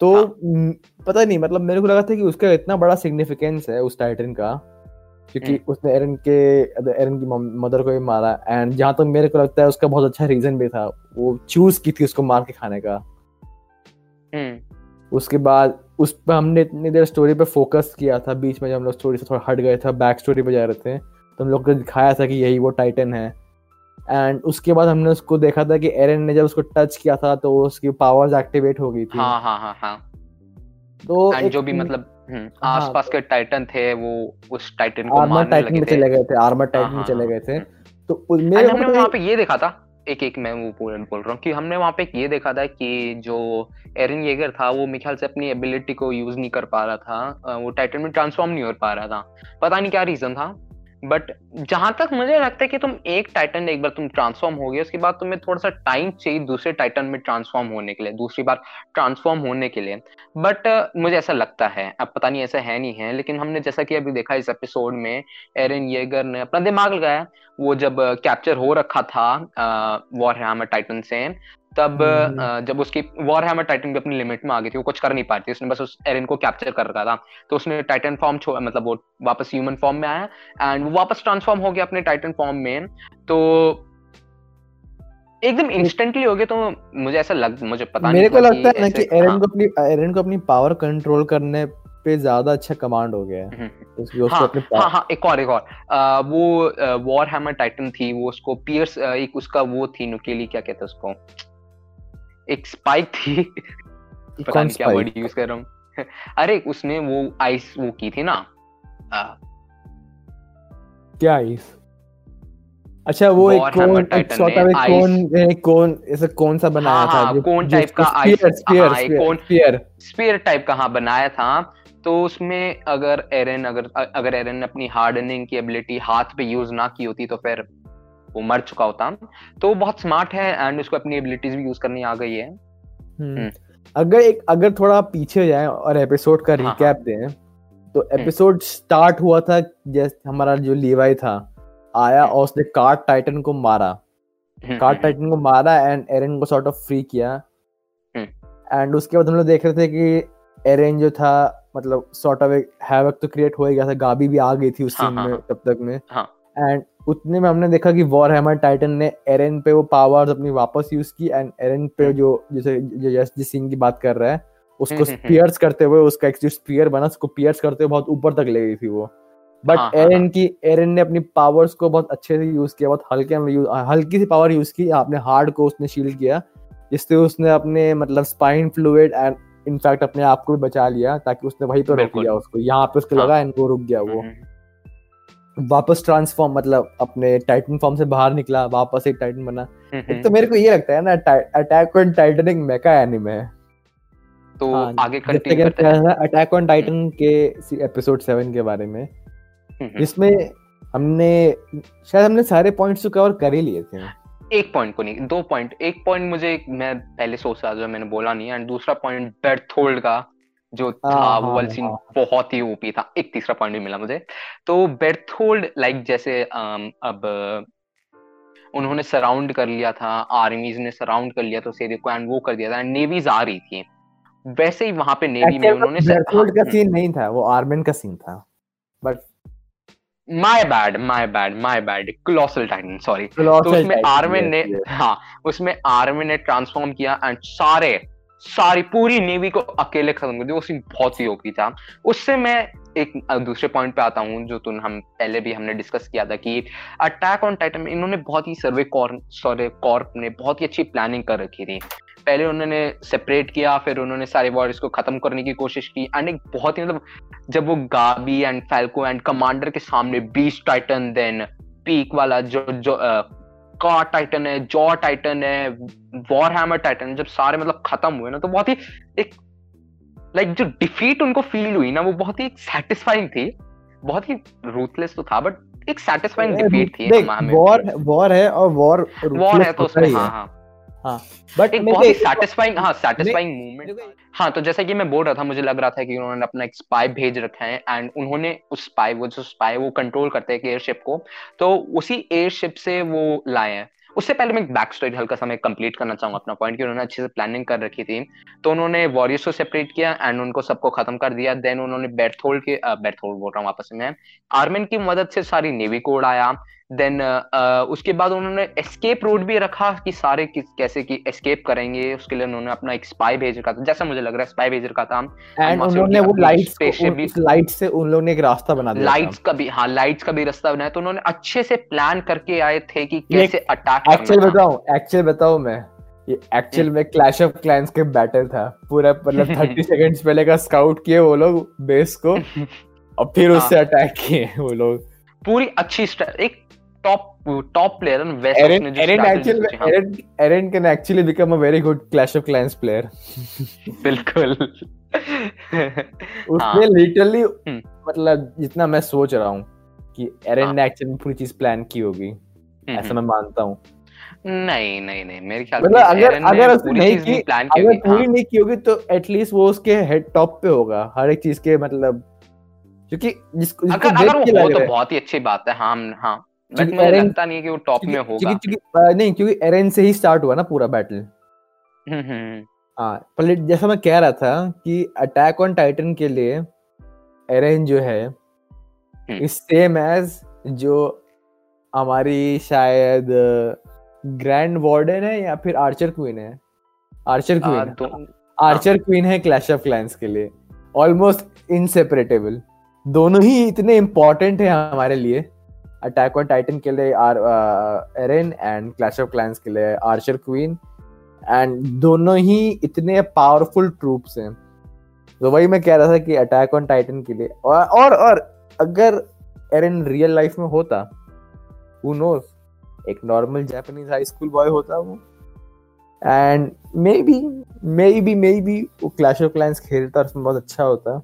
तो हाँ। पता नहीं मतलब मेरे को लगा था कि उसका इतना बड़ा सिग्निफिकेंस है उस टाइटन का क्योंकि हम्म। उसने एरन के एरन की मदर को भी मारा। एंड जहाँ तक मेरे को लगता है उसका बहुत अच्छा रीजन भी था वो चूज़ की थी उसको मार के खाने का। हम्म, उसके बाद उस पर हमने इतनी देर स्टोरी पे फोकस किया था बीच में जब हम लोग स्टोरी से थोड़ा हट गए थे बैक स्टोरी पे जा रहे थे तो हम लोग को दिखाया था कि यही वो टाइटन है। एंड उसके बाद हमने उसको देखा था कि एरन ने जब उसको टच किया था तो उसकी पावर्स एक्टिवेट हो गई थी। हाँ हाँ हाँ हाँ। तो एंड एक जो भी मतलब हम्म, हाँ, आसपास के टाइटन थे वो उस टाइटन को मारने लगे थे। चले गए थे आर्मर हाँ, टाइटन में हाँ, चले हाँ, गए थे। तो मेरे को हमने वहाँ पे ये देखा था एक एक मैं वो बोल रहा हूँ कि हमने वहाँ पे ये देखा था कि जो एरन येगर था, वो मेरे ख्याल से अपनी एबिलिटी को यूज़ नहीं कर पा रहा था वो टाइटन में ट्रांसफॉर्म नहीं हो पा रहा था। पता नहीं क्या रीजन था। बट जहाँ तक मुझे लगता है कि तुम एक टाइटन एक बार तुम ट्रांसफॉर्म हो गए उसके बाद तुम्हें थोड़ा सा टाइम चाहिए दूसरे टाइटन में ट्रांसफॉर्म होने के लिए, दूसरी बार ट्रांसफॉर्म होने के लिए। बट मुझे ऐसा लगता है, अब पता नहीं ऐसा है नहीं है, लेकिन हमने जैसा कि अभी देखा इस एपिसोड में एरन येगर ने अपना दिमाग लगाया, वो जब कैप्चर हो रखा था वॉर हैमर टाइटन से तब हम्म, जब उसकी वॉर हैमर टाइटन भी अपनी लिमिट में आ गई थी वो कुछ कर नहीं पाती उसने बस उस एरन को कैप्चर कर रखा था। तो उसने टाइटन फॉर्म छोड़ मतलब वो वापस ह्यूमन फॉर्म में आया एंड वो वापस ट्रांसफॉर्म हो गया अपने टाइटन फॉर्म में। तो एकदम इंस्टेंटली हो गया तो मुझे ऐसा लग मुझे पता मेरे नहीं को लगता है ना कि एरन हाँ, को अपनी एरन को अपनी पावर कंट्रोल करने पे ज़्यादा अच्छा कमांड हो गया है। उसको हाँ अपनी हाँ हाँ एक और एक और। अ, वो वॉर हैमर टाइटन थी वो उसको पियर्स एक उसका वो थी नुकेली क्या कहते हैं उसको? एक स्पाइक थी। पता नहीं क्या वर्ड यूज़ कर रहा हूँ। अरे उसने वो आइस वो की थी ना। अ, क्या इस अच्छा वो एक कौन एक छोटा एक कौन एक कौन ऐसे कौन सा बनाया हाँ, था? हाँ, cone type का स्पीयर ice- स्पीयर हाँ, स्पीयर स्पीयर टाइप का हाँ बनाया था। तो उसमें अगर एरन अगर अगर एरन ने अपनी हार्डनिंग की एबिलिटी हाथ पे यूज़ ना की होती तो फिर वो मर चुका होता तो वो बहुत स्मार्ट है एंड उसको अपनी एबिलिटीज भी यूज़ करनी आ गई है हम्म। अगर एक अगर थोड़ा पीछे जाए और एपिसोड का हाँ, रिकैप दें तो एपिसोड स्टार्ट हुआ था जैसे हमारा जो लीवाई था आया हम्म। और उसने कार्ड टाइटन को मारा हम्म, कार्ड हम्म, टाइटन को मारा एंड एरन को सॉर्ट ऑफ़ फ्री किया हम्म। एंड उसके बाद हम लोग देख रहे थे कि एरन जो था मतलब सॉर्ट ऑफ़ एक हैवक तो क्रिएट हो ही गया था गाबी भी आ गई थी उस हाँ, सीन हाँ, में हाँ। तब तक में हाँ। एंड उतने में हमने देखा कि वॉर हैमर टाइटन ने एरन पे वो पावर्स अपनी वापस यूज़ की एंड एरन पे हम्म। जो जैसे जो जिस जिस सीन की बात कर रहा है उसको हम्म, हम्म, हम्म। स्पीयर्स करते हुए उसका एक जो स्पीयर बना उसको पियर्स करते हुए बहुत ऊपर तक ले गई थी वो हाँ, बट हाँ, एरन हाँ। की एरन ने अपनी पावर्स को बहुत अच्छे से यूज़ किया बहुत हल्के में यूज़ हल्की सी पावर यूज़ की अपने हार्ड को उसने शील्ड किया जिससे उसने अपने मतलब स्पाइन फ्लूइड एंड इनफैक्ट अपने आप को भी बचा लिया ताकि उसने वहीं पे रोक लिया उसको यहाँ पे उसको हाँ। लगा एंड वो रुक गया वो वापस ट्रांसफॉर्म मतलब अपने टाइटन फॉर्म से बाहर निकला वापस एक टाइटन बना। हम्म, एक तो मेरे को ये लगता है ना अटैक ऑन टाइटन एक मेका एनिमे है। तो हाँ, आगे कंटिन्यू करते हैं। अटैक ऑन टाइटन के एपिसोड सेवन के बारे में। हम्म, जिसमें हमने शायद हमने सारे पॉइंट्स तो कवर कर ही लिए थे। एक पॉइंट को नहीं दो पॉइंट एक पॉइंट मुझे मैं पहले सोच रहा था मैंने बोला नहीं एंड दूसरा पॉइंट बेर्थोल्ड का। जो हाँ, था वो वाला सीन। बहुत ही ओपी था एक तीसरा पॉइंट भी मिला मुझे। तो बेर्थोल्ड लाइक जैसे अब उन्होंने सराउंड कर लिया था आर्मीज ने सराउंड कर लिया था सेरियो को एंड वो कर दिया था एंड नेवीज आ रही थी। वैसे ही वहाँ पे नेवी में उन्होंने बेर्थोल्ड का हाँ, सीन नहीं था वो आर्मेन का सीन था। But my bad my bad my bad colossal Titan sorry तो उसमें Titan, आर्मी ने. हाँ उसमें आर्मी ने ट्रांसफॉर्म किया एंड सारे सारी पूरी नेवी को अकेले खत्म कर दिया वो सीन बहुत ही ओपी था। उससे मैं एक दूसरे पॉइंट पे आता हूँ, जो तुम, हम पहले भी हमने डिस्कस किया था कि अटैक ऑन टाइटन इन्होंने बहुत ही सर्वे कॉर्प सॉरी कॉर्प ने बहुत ही अच्छी प्लानिंग कर रखी थी। पहले उन्होंने सेपरेट किया, फिर उन्होंने सारे वॉरियर्स को खत्म करने की कोशिश की एंड एक बहुत ही मतलब जब वो गाबी एंड फैल्को एंड कमांडर के सामने बीस टाइटन देन पीक वाला जो जो का टाइटन है जॉ टाइटन है वॉर हैमर टाइटन जब सारे मतलब खत्म हुए ना तो बहुत ही एक लाइक जो डिफीट उनको फील हुई ना वो बहुत ही सेटिस्फाइंग थी। बहुत ही रूथलेस तो था बट एक सेटिस्फाइंग डिफीट थी वॉर वॉर है और वॉर वॉर है तो उसमें हाँ हाँ। बट एक बहुत ही सेटिस्फाइंग हाँ सेटिस्फाइंग मूवमेंट हाँ तो जैसा कि मैं बोल रहा था मुझे लग रहा था कि उन्होंने अपना एक स्पाई भेज रखा है एंड उन्होंने उस स्पाई वो जो स्पाई वो कंट्रोल करते हैं एयरशिप को। तो उसी एयरशिप से वो लाए हैं। उससे पहले मैं बैक स्टोरी हल्का सा मैं कंप्लीट करना चाहूँगा अपना पॉइंट कि उन्होंने अच्छे से प्लानिंग कर रखी थी। तो उन्होंने वॉरियर्स को सेपरेट किया एंड उनको सबको खत्म कर दिया। देन उन्होंने बेर्थोल्ड के बेर्थोल्ड बोल रहा हूँ वापस से मैं। आर्मेन की मदद से सारी नेवी को उड़ाया। देन उसके बाद उन्होंने एस्केप रूट भी रखा कि सारे किस कैसे की एस्केप करेंगे। उसके लिए उन्होंने अपना एक स्पाई भेज रखा था। जैसा मुझे लग रहा है स्पाई भेज रखा था। एंड उन्होंने वो लाइट्स भी- लाइट से उन लोगों ने एक रास्ता बना दिया लाइट्स का भी हाँ लाइट्स का भी रास्ता बनाया। तो उन्होंने अच्छे से प्लान करके आए थे कि कैसे अटैक एक्चुअल बताऊँ एक्चुअल बताऊँ मैं। ये एक्चुअल में क्लैश ऑफ़ क्लैंस के बैटल था। पूरा मतलब 30 सेकंड्स पहले का स्काउट किए वो लोग बेस को और फिर हाँ। उससे अटैक किए वो लोग। पूरी अच्छी एक हाँ, बिल्कुल। उसने लिटरली हम्म। मतलब जितना मैं सोच रहा हूँ कि एरन हाँ। ने एक्चुअली पूरी चीज़ प्लान की होगी ऐसा मैं मानता हूँ। नहीं नहीं नहीं मेरे ख्याल मतलब अगर अगर उसने नहीं की प्लान की अगर पूरी हाँ, नहीं की होगी तो एटलीस्ट वो उसके हेड टॉप पे होगा हर एक चीज़ के मतलब क्योंकि जिसको जिसको अगर अगर वो हो तो बहुत ही अच्छी बात है हाँ हाँ। बट मुझे एरन- लगता नहीं है कि वो टॉप में होगा। क्योंकि- क्योंकि नहीं क्योंकि एरन से ही स्टार्ट हुआ ना पूरा बैटल हम्म, हम्म, हाँ जैसा मैं कह रहा था कि अटैक ऑन टाइटन के लिए एरेन जो है हम्म। इज़ सेम एज जो हमारी शायद ग्रैंड वार्डन है या फिर आर्चर क्वीन है। आर्चर क्वीन दो- आर्चर क्वीन है क्लैश ऑफ़ क्लैंस के लिए। ऑलमोस्ट इनसेपरेटेबल दोनों ही इतने इंपॉर्टेंट है हमारे लिए। अटैक ऑन टाइटन के लिए are Eren and clash of clans के लिए आर्चर क्वीन एंड दोनों ही इतने पावरफुल ट्रूप्स हैं। तो वही मैं कह रहा था कि अटैक ऑन टाइटन के लिए। और और, और अगर एरन रियल लाइफ में होता हु नोस एक normal Japanese high school boy होता वो। And maybe maybe maybe वो क्लैश ऑफ़ क्लैंस खेलता और उसमें बहुत अच्छा होता।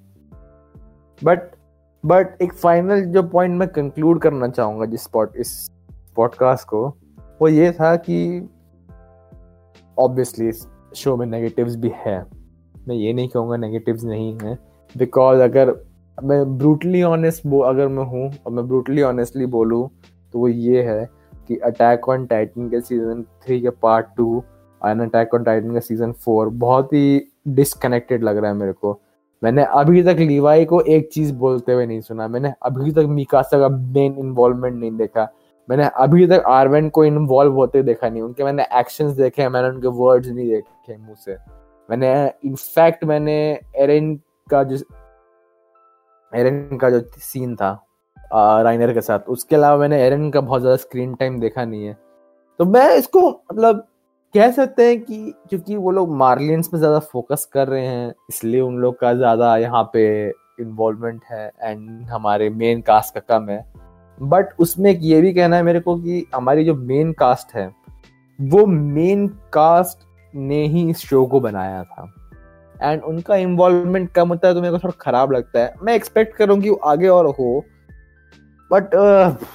बट बट एक फाइनल जो पॉइंट मैं कंक्लूड करना चाहूँगा जिस पॉड इस पॉडकास्ट को, वो ये था कि ऑब्वियसली इस शो में नेगेटिव्स भी है। मैं ये नहीं कहूँगा नेगेटिव्स नहीं है। बिकॉज़ अगर मैं ब्रूटली ऑनेस्ट अगर मैं हूँ और मैं ब्रूटली ऑनेस्टली बोलूँ तो वो ये है कि अटैक ऑन टाइटन के सीज़न थ्री के part two and attack on Titan का सीज़न फोर बहुत ही डिसकनेक्टेड लग रहा है मेरे को। मैंने अभी तक लीवाई को एक चीज़ बोलते हुए नहीं सुना। मैंने अभी तक मिकासा का मेन इन्वॉल्वमेंट नहीं देखा। मैंने अभी तक आर्वेन को इन्वॉल्व होते देखा नहीं। उनके मैंने एक्शंस देखे, मैंने उनके वर्ड्स नहीं देखे मुँह से। मैंने इनफैक्ट मैंने एरन का जो एरन का जो सीन था राइनर के साथ, उसके अलावा मैंने एरन का बहुत ज़्यादा स्क्रीन टाइम देखा नहीं है। तो मैं इसको मतलब कह सकते हैं कि क्योंकि वो लोग मार्लियंस पे ज़्यादा फोकस कर रहे हैं इसलिए उन लोग का ज़्यादा यहाँ पे इन्वॉल्वमेंट है एंड हमारे मेन कास्ट का कम है। बट उसमें ये भी कहना है मेरे को कि हमारी जो मेन कास्ट है वो मेन कास्ट ने ही इस शो को बनाया था। एंड उनका इन्वॉल्वमेंट कम होता है तो मेरे को थोड़ा खराब लगता है। मैं एक्सपेक्ट करूँ कि आगे और हो बट uh,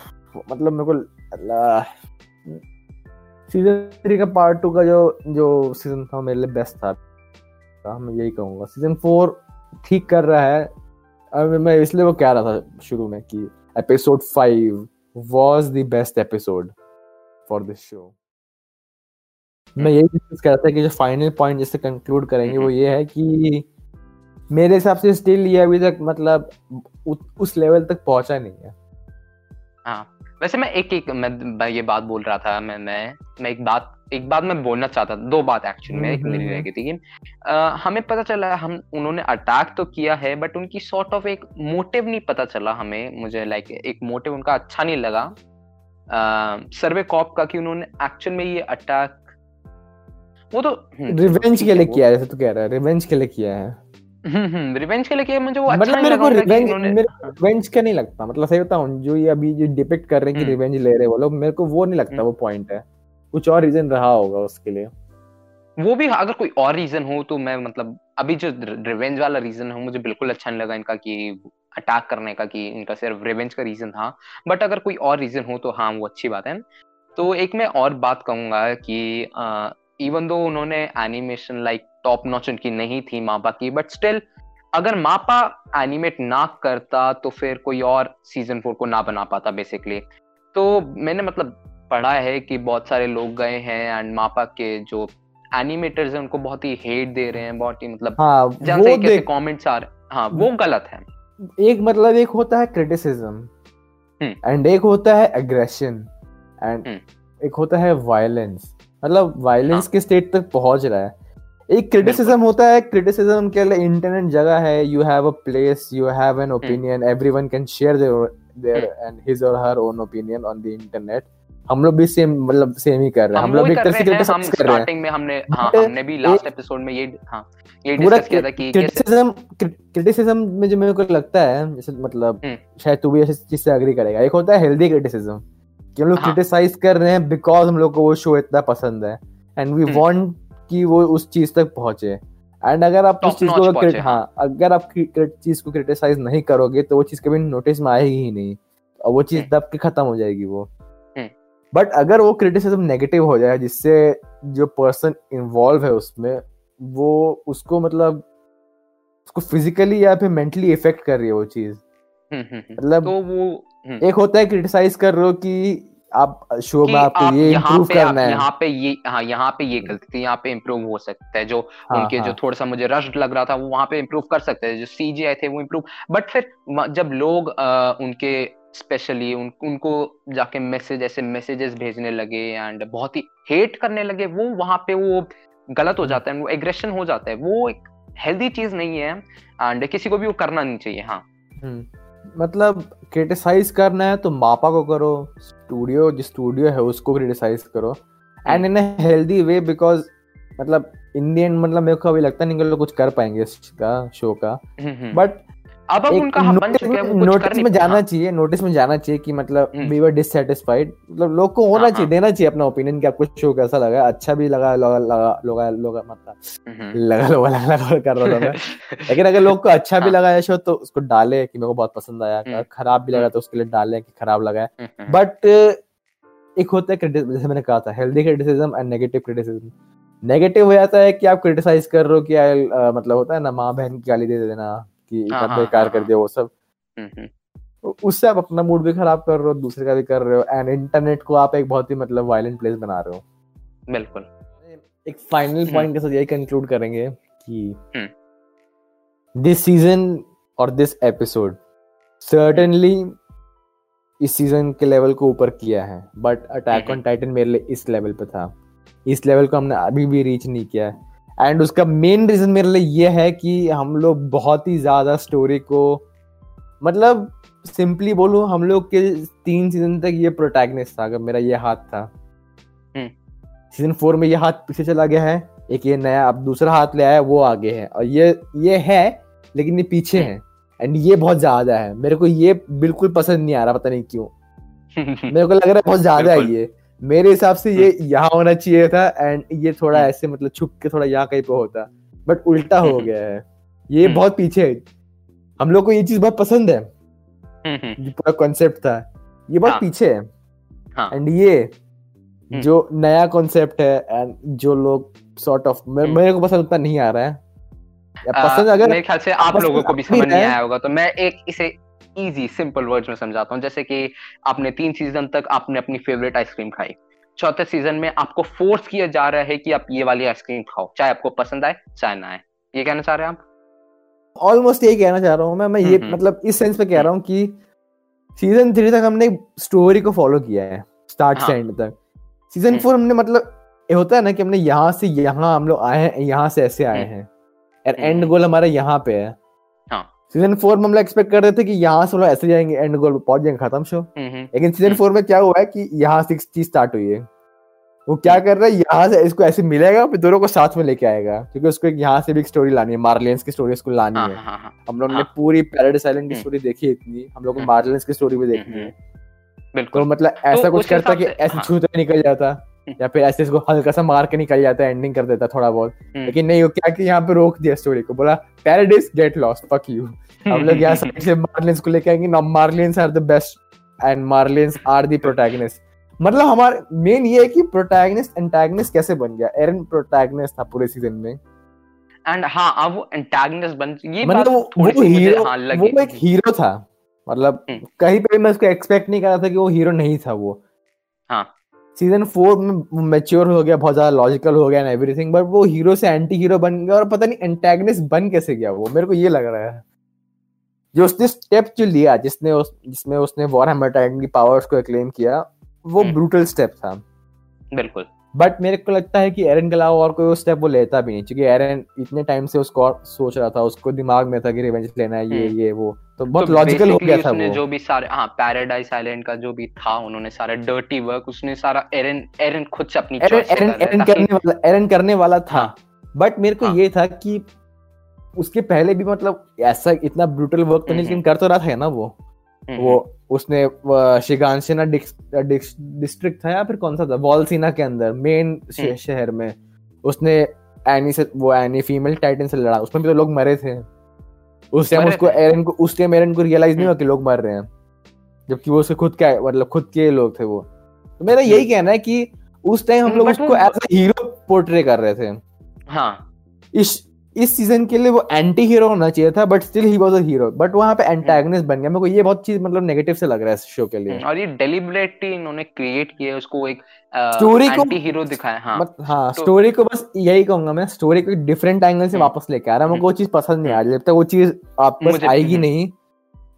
मतलब मेरे को सीज़न थ्री का पार्ट टू का जो जो सीज़न था मेरे लिए बेस्ट था। मैं यही कहूँगा। सीज़न फोर ठीक कर रहा है। अब मैं इसलिए वो कह रहा था शुरू में कि episode five was the best episode for this show मैं यही डिस्कस कर रहा था कि जो फाइनल पॉइंट जिससे कंक्लूड करेंगे वो ये है कि मेरे हिसाब से स्टिल ये अभी तक मतलब उ, उस लेवल तक पहुँचा नहीं है। हाँ। वैसे मैं एक एक मैं ये बात बोल रहा था मैं मैं मैं एक बात एक बात मैं बोलना चाहता दो बात एक्चुअली में एक हम्म, मेरी हम्म, रह गई थी कि हमें पता चला हम उन्होंने अटैक तो किया है बट उनकी सॉर्ट ऑफ़ एक मोटिव नहीं पता चला हमें मुझे लाइक एक मोटिव उनका अच्छा नहीं लगा। सर्वे कॉप का कि उन्होंने एक्चुअल में ये अटैक वो तो रिवेंज हम्म, के लिए किया है जैसे तू कह रहा है रिवेंज के लिए किया है। रिवेंज के लिए किया मुझे वो अच्छा मतलब मेरे को रिवेंज मेरे रिवेंज का नहीं लगता मतलब सही बताऊँ जो ये अभी जो डिपिक्ट कर रहे हैं कि रिवेंज ले रहे वो लोग मेरे को वो नहीं लगता वो पॉइंट है। कुछ और रीजन रहा होगा उसके लिए। वो भी अगर कोई और रीजन हो तो मैं मतलब अभी जो रिवेंज वाला रीजन है मुझे बिल्कुल अच्छा नहीं लगा इनका कि अटैक करने का कि इनका सिर्फ़ रिवेंज का रीजन था। बट अगर कोई और रीजन हो तो हाँ वो अच्छी बात है। तो एक मैं और बात कहूँगा कि इवन दो उन्होंने एनिमेशन लाइक टॉप नॉच उनकी नहीं थी मापा की बट स्टिल अगर मापा एनिमेट ना करता तो फिर कोई और सीज़न फोर को ना बना पाता बेसिकली तो मैंने मतलब पढ़ा है कि बहुत सारे लोग गए हैं एंड मापा के जो एनिमेटर्स हैं उनको बहुत ही हेट दे रहे हैं बहुत ही मतलब हाँ, वो कैसे कमेंट्स आ रहे हाँ वो गलत है एक मतलब एक होता है क्रिटिसिज्म एंड हम्म। एक होता है एग्रेशन एंड हम्म। एक होता है वायलेंस मतलब वायलेंस हाँ. के स्टेट तक पहुँच रहा है एक क्रिटिसिज्म होता है क्रिटिसिज्म के लिए इंटरनेट जगह है you have a place you have an opinion everyone can share there there and his और her own opinion on the internet हम लोग भी सेम मतलब सेम ही कर रहे हैं। हम लोग भी तरह से क्रिटिसाइज कर रहे हैं। स्टार्टिंग में हमने हाँ हमने भी लास्ट एपिसोड में ये हाँ ये डिस्कस किया था कि क्रिटिसिज्म क्रिटिसिज्म में जो मेरे को लगता है जैसे मतलब हम्म। शायद तू भी ऐसे चीज़ से एग्री करेगा। एक होता है हेल्दी क्रिटिसिज्म कि हम लोग क्रिटिसाइज हाँ। कर रहे हैं बिकॉज़ हम लोग को वो शो इतना पसंद है। एंड वी वांट कि वो उस चीज़ तक पहुँचे। एंड अगर आप उस चीज़ को हाँ अगर आप चीज़ को क्रिटिसाइज नहीं करोगे तो वो चीज़ कभी नोटिस में आएगी ही नहीं। और वो चीज़ हम्म। दब के खत्म हो जाएगी वो। But hmm. अगर वो क्रिटिसिज्म नेगेटिव हो जाए जिससे जो पर्सन इन्वॉल्व है उसमें वो उसको मतलब उसको फिजिकली या फिर मेंटली इफ़ेक्ट कर रही है वो चीज़। हम्म, मतलब तो वो एक होता है क्रिटिसाइज कर रहे हो कि आप शो में आपको ये इम्प्रूव करना है यहाँ पे ये हाँ यहाँ पे ये गलती यहाँ पे इम्प्रूव हो सकता है जो हाँ, उनके हाँ. जो थोड़ा सा मुझे रश लग रहा था वो वहाँ पे इम्प्रूव कर सकते हैं जो सी थे वो इम्प्रूव बट फिर जब लोग आ, उनके स्पेशली उन, उनको जाके मैसेज ऐसे मैसेजेस भेजने लगे एंड बहुत ही हेट करने लगे वो वहाँ पे वो गलत हो हम्म। जाता है वो एग्रेशन हो जाता है वो एक हेल्दी चीज़ नहीं है एंड किसी को भी वो करना नहीं चाहिए हाँ हम्म। मतलब क्रिटिसाइज करना है तो मापा को करो स्टूडियो जिस स्टूडियो है उसको क्रिटिसाइज करो। And in healthy way because मतलब इंडियन मतलब मेरे को अभी लगता नहीं कि लोग कुछ कर पाएँगे इसका शो का बट। अब अब उनका बन चुका है वो नोटिस में जाना चाहिए नोटिस में जाना चाहिए कि मतलब वी वर डिससैटिस्फाइड मतलब लोग को होना हाँ, चाहिए हाँ। देना चाहिए अपना ओपिनियन कि आपको शो कैसा लगा। अच्छा भी लगा लगा लगा लगा लगा मतलब लगा लगा लगा लगा कर रहा था मैं लेकिन अगर लोग को अच्छा भी हाँ। लगा शो तो उसको डाले कि मेरे को बहुत पसंद आया। खराब भी लगा तो उसके लिए डाले कि खराब लगा है। बट एक होता है जैसे मैंने कहा था healthy criticism and negative criticism negative हो जाता है कि आप क्रिटिसाइज कर रहे हो कि मतलब होता है ना माँ बहन की गाली दे देना कि हाँ, हाँ, बेकार कर हाँ, दिया वो सब। हम्म, हम्म। उससे आप अपना मूड भी खराब कर रहे हो दूसरे का भी कर रहे हो एंड इंटरनेट को आप एक बहुत ही मतलब वायलेंट प्लेस बना रहे हो। बिल्कुल। एक फाइनल पॉइंट के साथ यही कंक्लूड करेंगे कि दिस सीज़न और दिस एपिसोड सर्टेनली इस सीज़न के लेवल को ऊपर किया है बट अटैक ऑन टाइटन मेरे लिए इस लेवल पे था। इस लेवल को हमने अभी भी रीच नहीं किया। है एंड उसका मेन रीजन मेरे लिए ये है कि हम लोग बहुत ही ज़्यादा स्टोरी को मतलब सिंपली बोलू हम लोग के तीन सीज़न तक ये प्रोटैगनिस्ट था अगर मेरा ये हाथ था। सीज़न हम्म। फोर में ये हाथ पीछे चला गया है एक ये नया अब दूसरा हाथ ले आया वो आगे है। और ये ये है लेकिन ये पीछे हम्म। है। एंड ये बहुत ज़्यादा है। मेरे को ये बिल्कुल पसंद नहीं आ रहा पता नहीं क्यों। मेरे को लग रहा है बहुत ज़्यादा है ये। मेरे हिसाब से ये हम्म। यहाँ होना चाहिए था एंड ये थोड़ा हम्म। ऐसे मतलब छुप के थोड़ा यहाँ कहीं पे होता बट उल्टा हो हम्म। गया है ये बहुत पीछे है हम लोग को ये चीज़ बहुत पसंद है जो पूरा कॉन्सेप्ट था ये बहुत हाँ। पीछे है हाँ। एंड ये हम्म। जो नया कॉन्सेप्ट है एंड जो लोग सॉर्ट ऑफ़। मेरे को पसंद उतना नहीं आ रहा है पसंद अगर मेरे ख्याल से आप लोगों को भी समझ नहीं आया होगा तो मैं एक इसे इजी सिंपल वर्ड्स में समझाता हूँ जैसे कि आपने तीन सीज़न तक आपने अपनी फेवरेट आइसक्रीम खाई चौथे सीज़न में आपको फोर्स किया जा रहा है कि आप ये वाली आइसक्रीम खाओ चाहे आपको पसंद आए चाहे ना आए ये कहना चाह रहे हैं आप ऑलमोस्ट यही कहना चाह रहा हूँ मैं मैं ये हम्म, मतलब इस सेंस में कह रहा हूँ कि सीज़न थ्री तक हमने स्टोरी को फॉलो किया है स्टार्ट से हाँ। एंड तक सीज़न हम्म। फोर हमने मतलब ये होता है ना कि हमने यहाँ से यहाँ हम लोग आए हैं यहाँ से ऐसे आए हम्म। हैं एंड हम्म। गोल हमारा यहाँ पे है हाँ। सीज़न फोर में हम लोग एक्सपेक्ट कर रहे थे कि यहाँ से ऐसे जाएँगे एंड गोल पहुँच जाएँगे खत्म शो हम्म, हम्म, लेकिन सीज़न हम्म। फोर में क्या हुआ है कि यहाँ से चीज़ स्टार्ट हुई है वो क्या हम्म। कर रहा है यहाँ से इसको ऐसे मिलेगा फिर दोनों को साथ में लेके आएगा क्योंकि उसको एक यहाँ से भी एक स्टोरी लानी है मार्लियंस की स्टोरी उसको लानी हाँ है हाँ हाँ हम लोग ने। पूरी पैराडाइस आइलैंड की हम्म। स्टोरी देखी है इतनी हम लोग को हम्म। मार्लियंस की स्टोरी भी देखनी हम्म, है तो बिल्कुल मतलब ऐसा कुछ करता कि ऐसे। छूते निकल जाता या फिर ऐसे इसको हल्का सा मार के निकल जाता है एंडिंग कर देता थोड़ा बहुत। हम्म। लेकिन नहीं वो क्या कि यहाँ पे रोक दिया स्टोरी को बोला paradise get lost fuck you हम लोग यहाँ साइड से मार्लियंस को लेके आएँगे ना Marleyans are the best and Marleyans are the protagonist मतलब हमारे मेन ये है कि प्रोटैगनिस्ट एंटागनिस्ट कैसे बन गया? एरन प्रोटैगनिस्ट था पूरे सीज़न में। एंड हाँ अब वो एंटागनिस्ट बन ये मतलब वो वो हीरो हाँ वो एक हीरो था। मतलब हम्म। कहीं पे मैं उसको एक्सपेक्ट नहीं कर रहा था कि वो हीरो नहीं था वो। हाँ। सीज़न फोर में मेच्योर हो गया बहुत ज़्यादा लॉजिकल हो गया एंड एवरीथिंग बट वो हीरो से एंटी हीरो बन गया और पता नहीं एंटेगनिस्ट बन कैसे गया वो मेरे को ये लग रहा है। जो उसने स्टेप जो लिया जिसने उस जिसमें उसने वॉर हैमर टाइटन की पावर्स को क्लेम किया वो हम्म। ब्रूटल स्टेप था। बिल्कुल। बट मेरे को लगता है कि एरन के अलावा और कोई स्टेप वो लेता भी नहीं क्योंकि एरन इतने टाइम से उसको सोच रहा था उसको दिमाग में था कि रिवेंज लेना है ये हम्म। ये वो तो बहुत तो लॉजिकल हो गया था उसने वो जो भी सारे हाँ पैराडाइज आइलैंड का जो भी था उन्होंने सारा डर्टी वर्क उसने सारा एरन एरन खुद से अपनी एरन एरन एरन करने वाला एरन करने वाला था हाँ। बट मेरे को हाँ। ये था कि उसके पहले भी मतलब ऐसा इतना ब्रूटल वर्क तो नहीं हम्म, लेकिन कर तो रहा था ना वो हम्म, वो उसने शिगानसेना डिस्ट्रिक्ट था या फिर कौन सा था? वॉलसीना के अंदर मेन हम्म। शहर में। उसने एनी से वो एनी फीमेल टाइटन से लड़ा। उसमें भी तो लोग मरे थे। उस टाइम उसको एरन को उस टाइम एरन को रियलाइज़ नहीं हम्म। हुआ कि लोग मर रहे हैं। जबकि वो उसके खुद का मतलब खुद के लोग थे वो। तो मेरा यही कहना है कि उस टाइम हम हम्म, लोग उसको एज अ हीरो पोर्ट्रे कर रहे थे। हाँ। इस इस सीज़न के लिए वो एंटी हीरो होना चाहिए था but still he was a hero but वहाँ पे एंटागनिस्ट बन गया। मेरे को ये बहुत चीज़ मतलब नेगेटिव से लग रहा है इस शो के लिए। हम्म, और ये डेलिबरेटली इन्होंने क्रिएट किया है उसको एक Story को- एंटी हीरो दिखाया हाँ। मत हाँ तो- स्टोरी को बस यही कहूँगा मैं स्टोरी को डिफरेंट एंगल से हम्म। वापस लेके आ रहा है। मेरे को वो चीज़ पसंद नहीं आ रही। जब तक वो चीज़ आपको मुझे- आएगी हम्म। नहीं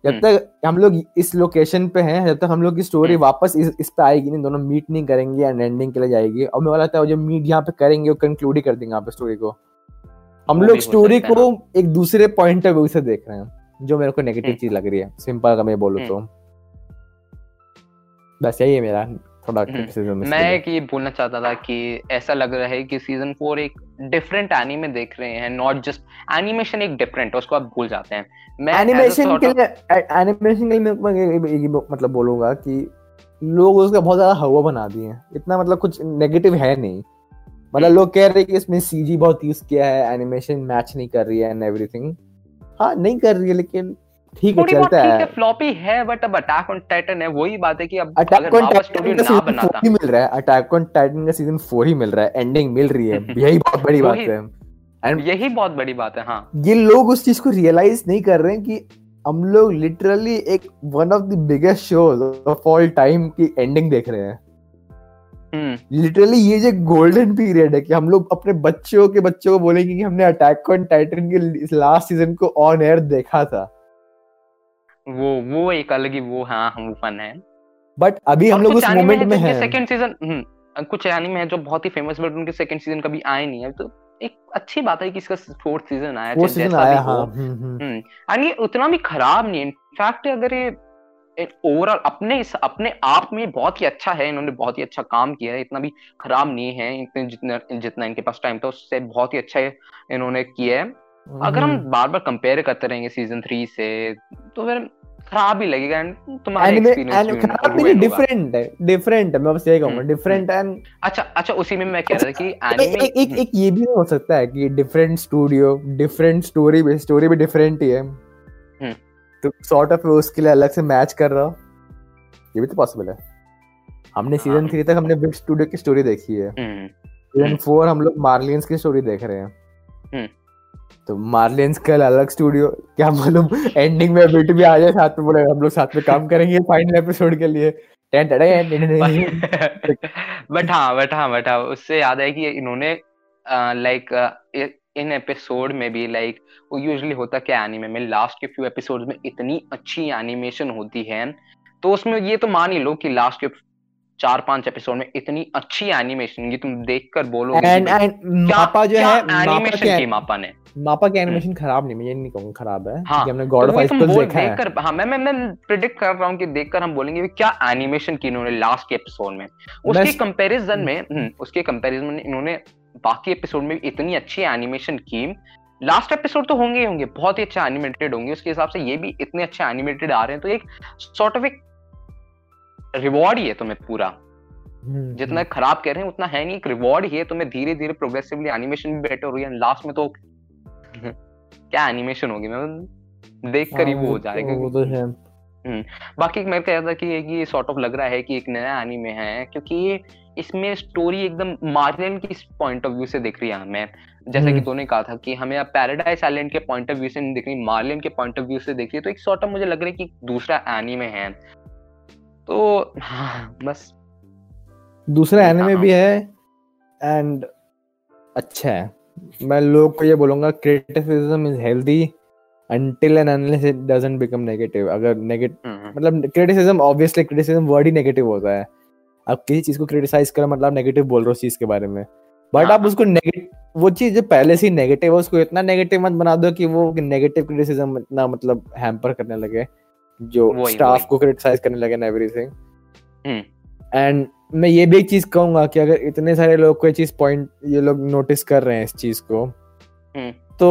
जब हम्म। तक हम लोग इस लोकेशन पे हैं जब तक हम लोग की स्टोरी हम्म। वापस इस, इस पे आएगी नहीं दोनों मीट नहीं करेंगे एंड एंडिंग के लिए जाएगी। और मेरे को लगता है वो जो मीट यहाँ पे करेंगे वो कंक्लूड ही कर देंगे यहाँ पे स्टोरी को। हम लोग स्टोरी को एक दूसरे पॉइंट ऑफ़ व्यू से देख रहे हैं जो मेरे को नेगेटिव हम्म। चीज़ लग रही है। सिंपल अगर मैं बोलूँ तो। बस यही है मेरा थोड़ा हम्म। मैं ये बोलना चाहता था कि ऐसा लग रहा है कि सीज़न फोर एक डिफरेंट एनीमे देख रहे हैं नॉट जस्ट एनिमेशन एक डिफरेंट उसको आप भूल जाते हैं। मैं एनिमेशन के लिए एनिमेशन के लिए मैं- मतलब बोलूँगा कि लोग उसका बहुत ज़्यादा हवा बना दिए हैं। इतना मतलब कुछ नेगेटिव है नहीं। मतलब लोग कह रहे हैं कि इसमें सीजी बहुत यूज़ किया है एनिमेशन मैच नहीं कर रही है एंड एवरीथिंग हाँ नहीं कर रही है लेकिन ठीक है चलता है है। फ्लॉपी है बट अब अटैक ऑन टाइटन है वही बात है कि अब अटैक ऑन टाइटन का सीज़न बनाता। फोर ही मिल रहा है। अटैक ऑन टाइटन का सीज़न फोर ही मिल रहा है। एंडिंग मिल रही है। यही बहुत बड़ी बात है। एंड यही बहुत बड़ी बात है हाँ। ये लोग उस चीज़ को रियलाइज़ नहीं कर रहे हैं कि हम लोग लिटरली एक one of the biggest shows of all time की एंडिंग देख रहे हैं। लिटरली ये जो गोल्डन पीरियड है कि हम लोग अपने बच्चों के बच्चों को बोलेंगे कि हमने अटैक ऑन टाइटन के लास्ट सीज़न को ऑन एयर देखा था। वो वो एक अलग ही वो हाँ हम फन है। बट अभी हम लोग उस मोमेंट में हैं। सेकंड सीज़न कुछ एनिमे है जो बहुत ही फ़ेमस बट उनके सेकंड सीज़न कभी आए नहीं है। तो एक अच्छी बात है कि इसका फोर्थ सीज़न आया चाहे सीज़न आया हो। हम्म, हम्म। हम्म ये उतना भी खराब नहीं है। इनफैक्ट अगर ये ओवरऑल अपने इस अपने आप में बहुत ही अच्छा है इन्होंने बहुत ही अच्छा काम किया है इतना भी खराब नहीं है इतने जितना जितना इनके पास टाइम था उससे बहुत ही अच्छा इन्होंने किया है। अगर हम हम्म। बार बार कंपेयर करते रहेंगे सीज़न थ्री से तो फिर खराब ही लगेगा and तुम्हारा एक्सपीरियंस नहीं डिफरेंट है डिफरेंट है मैं बस यही कहूँगा हम्म, डिफरेंट एंड अच्छा अच्छा उसी में मैं कह रहा था कि एनिमे एक एक एक ये भी हो सकता है कि डिफरेंट स्टूडियो डिफरेंट स्टोरी भी स्टोरी भी डिफरेंट ही है। तो सॉर्ट ऑफ़ उसके लिए अलग से मैच कर रहा हो ये भी तो पॉसिबल है हमने सीज़न हाँ। थ्री तक हमने बिग स्टूडियो की स्टोरी देखी है सीज़न हम्म। फोर हम लोग मार्लियंस की स्टोरी देख रहे हैं हम्म। तो मार्लियंस का अलग स्टूडियो क्या मालूम एंडिंग में बिट भी आ जाए साथ में बोले हम लोग साथ में काम करेंगे फाइनल एपिसोड के लिए। बट हाँ बट हाँ बट हाँ उससे याद है कि इन्होंने लाइक इन एपिसोड में भी लाइक वो यूजुअली होता क्या एनीमे में? लास्ट के फ्यू एपिसोड्स में इतनी अच्छी एनिमेशन होती है। तो उसमें ये तो मान ही लो कि लास्ट के चार पाँच एपिसोड में इतनी अच्छी एनिमेशन की तुम देखकर बोलोगे एंड एंड मापा जो क्या है एनिमेशन की मापा ने? मापा की एनिमेशन खराब नहीं मैं ये नहीं कहूँगा खराब है हाँ, क्योंकि हमने गॉड ऑफ़ बोल देखा है। देखकर हाँ मैं मैं मैं प्रिडिक्ट कर रहा हूँ कि देखकर हम बोलेंगे कि क्या एनिमेशन की इन्होंने लास्ट के एपिसोड में उसके कंपैरिजन में हम्म, उसके कंपैरिजन में इन्होंने बाकी एपिसोड में इतनी अच्छी एनिमेशन की। लास्ट एपिसोड तो होंगे ही होंगे बहुत ही अच्छा एनिमेटेड होंगे। उसके हिसाब से ये भी इतने अच्छे एनिमेटेड आ रहे हैं तो एक सॉर्ट ऑफ़ एक रिवॉर्ड ही है तुम्हें पूरा। हम्म, जितना खराब कह रहे हैं उतना है नहीं एक रिवॉर्ड ही है। तुम्हें धीरे धीरे प्रोग्रेसिवली एनिमेशन भी बेटर हो रही है। लास्ट में तो क्या एनिमेशन होगी? मैं देख कर ही हाँ, वो हो जाएगा वो तो है। बाकी मेरे को ऐसा कि ये सॉर्ट ऑफ़ लग रहा है कि एक नया एनीमे है क्योंकि ये इसमें स्टोरी एकदम मार्लियन की पॉइंट ऑफ़ व्यू से दिख रही है हमें? जैसे कि हम्म। तूने कहा था कि हमें अब पैराडाइज आइलैंड के पॉइंट ऑफ़ व्यू से नहीं दिख रही मार्लियन के पॉइंट ऑफ़ व्यू से दिख रही है तो एक सॉर्ट ऑफ़ मुझे लग रहा है कि दूसरा एनीमे है। तो हाँ, बस। दूसरा एनिमे। भी है एंड अच्छा है। मैं लोग को ये बोलूँगा criticism is healthy until and unless it doesn't become negative अगर नेगेटिव हम्म, मतलब क्रिटिसिज्म ऑब्वियसली क्रिटिसिज्म वर्ड ही नेगेटिव होता है। आप किसी चीज़ को क्रिटिसाइज करो मतलब नेगेटिव बोल रहे हो चीज़ के बारे में बट हाँ, आप। उसको नेगेटिव वो चीज़ जो पहले से ही नेगेटिव है उसको इतना नेगेटिव मत बना दो कि वो नेगेटिव क्रिटिसिज्म इतना मतलब हैम्पर करने लगे जो स्टाफ को क्रिटिसाइज करने लगे ना एवरीथिंग। एंड मैं ये भी एक चीज़ कहूँगा कि अगर इतने सारे लोग को ये चीज़ पॉइंट ये लोग नोटिस कर रहे हैं इस चीज़ को हम्म। तो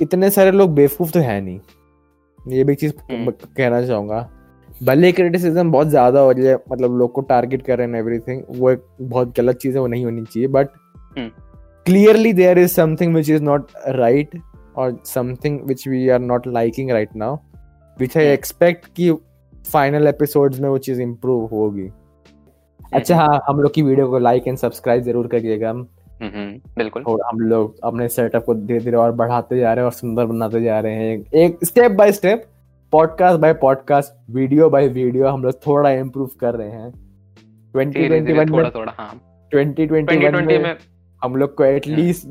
इतने सारे लोग बेवकूफ़ तो है नहीं ये भी चीज़ हम्म। कहना चाहूँगा भले क्रिटिसिज्म बहुत ज़्यादा हो जाए मतलब लोग को टारगेट कर रहे हैं एवरीथिंग वो एक बहुत गलत चीज़ है वो नहीं होनी चाहिए but hmm. Clearly there is something which is not right और something which we are not liking right now which I hmm. Expect कि फाइनल एपिसोड्स में वो चीज़ इंप्रूव होगी। अच्छा हाँ हम लोग की वीडियो को लाइक एंड सब्सक्राइब ज़रूर करिएगा। हम्म, हम्म, बिल्कुल। और हम लोग अपने सेटअप को धीरे धीरे और बढ़ाते जा रहे हैं और सुंदर बनाते जा रहे हैं। एक step by step podcast by podcast video by video हम लोग थोड़ा इम्प्रूव कर रहे हैं। धीरे धीरे 2021 में थोड़ा हाँ। 2021 में हम लोग को एटलीस्ट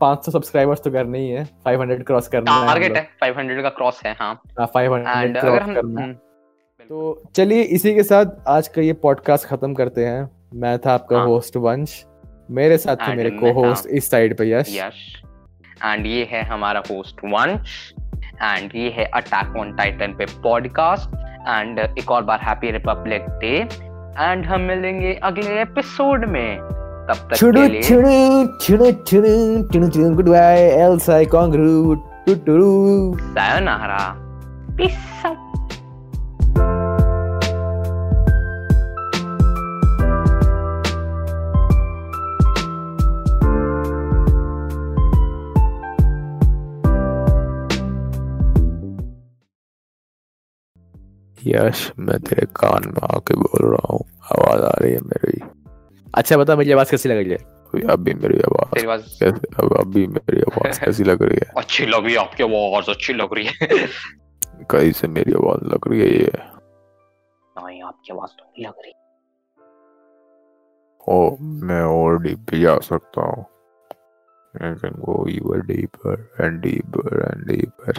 500 सब्सक्राइबर्स तो करना ही है। 500 क्रॉस करना है टारगेट। है 500 का क्रॉस है हाँ। हाँ, 500 क्रॉस करना है। हम्म, तो चलिए इसी के साथ आज का ये पॉडकास्ट खत्म करते हैं। मैं था आपका हाँ। होस्ट वंश। मेरे साथ थे मेरे को होस्ट इस साइड पे यश। यश। एंड ये है हमारा होस्ट वंश। एंड ये है अटैक ऑन टाइटन पे पॉडकास्ट एंड uh, एक और बार हैप्पी रिपब्लिक डे एंड हम मिलेंगे अगले एपिसोड में. तब तक चुडु, के लिए चुडु, चुडु, चुडु, चुडु, चुडु, गुड बाय एल्स आई कॉन्ग्रू टू टू सायोनारा। पीस आउट यश मैं तेरे कान में आके बोल रहा हूँ। आवाज़ आ रही है मेरी। अच्छा बता मेरी आवाज़ कैसी लग रही है? अभी मेरी आवाज़ तेरी आवाज़ कैसे अब अभी मेरी आवाज़ कैसी लग रही है? अच्छी लग रही है आपकी आवाज़ अच्छी लग रही है। कैसे मेरी आवाज़ लग रही है ये? नहीं आपकी आवाज़ तो नहीं लग रही। ओ मैं और डीप भी जा सकता हूँ। I can go even deeper and deeper and deeper.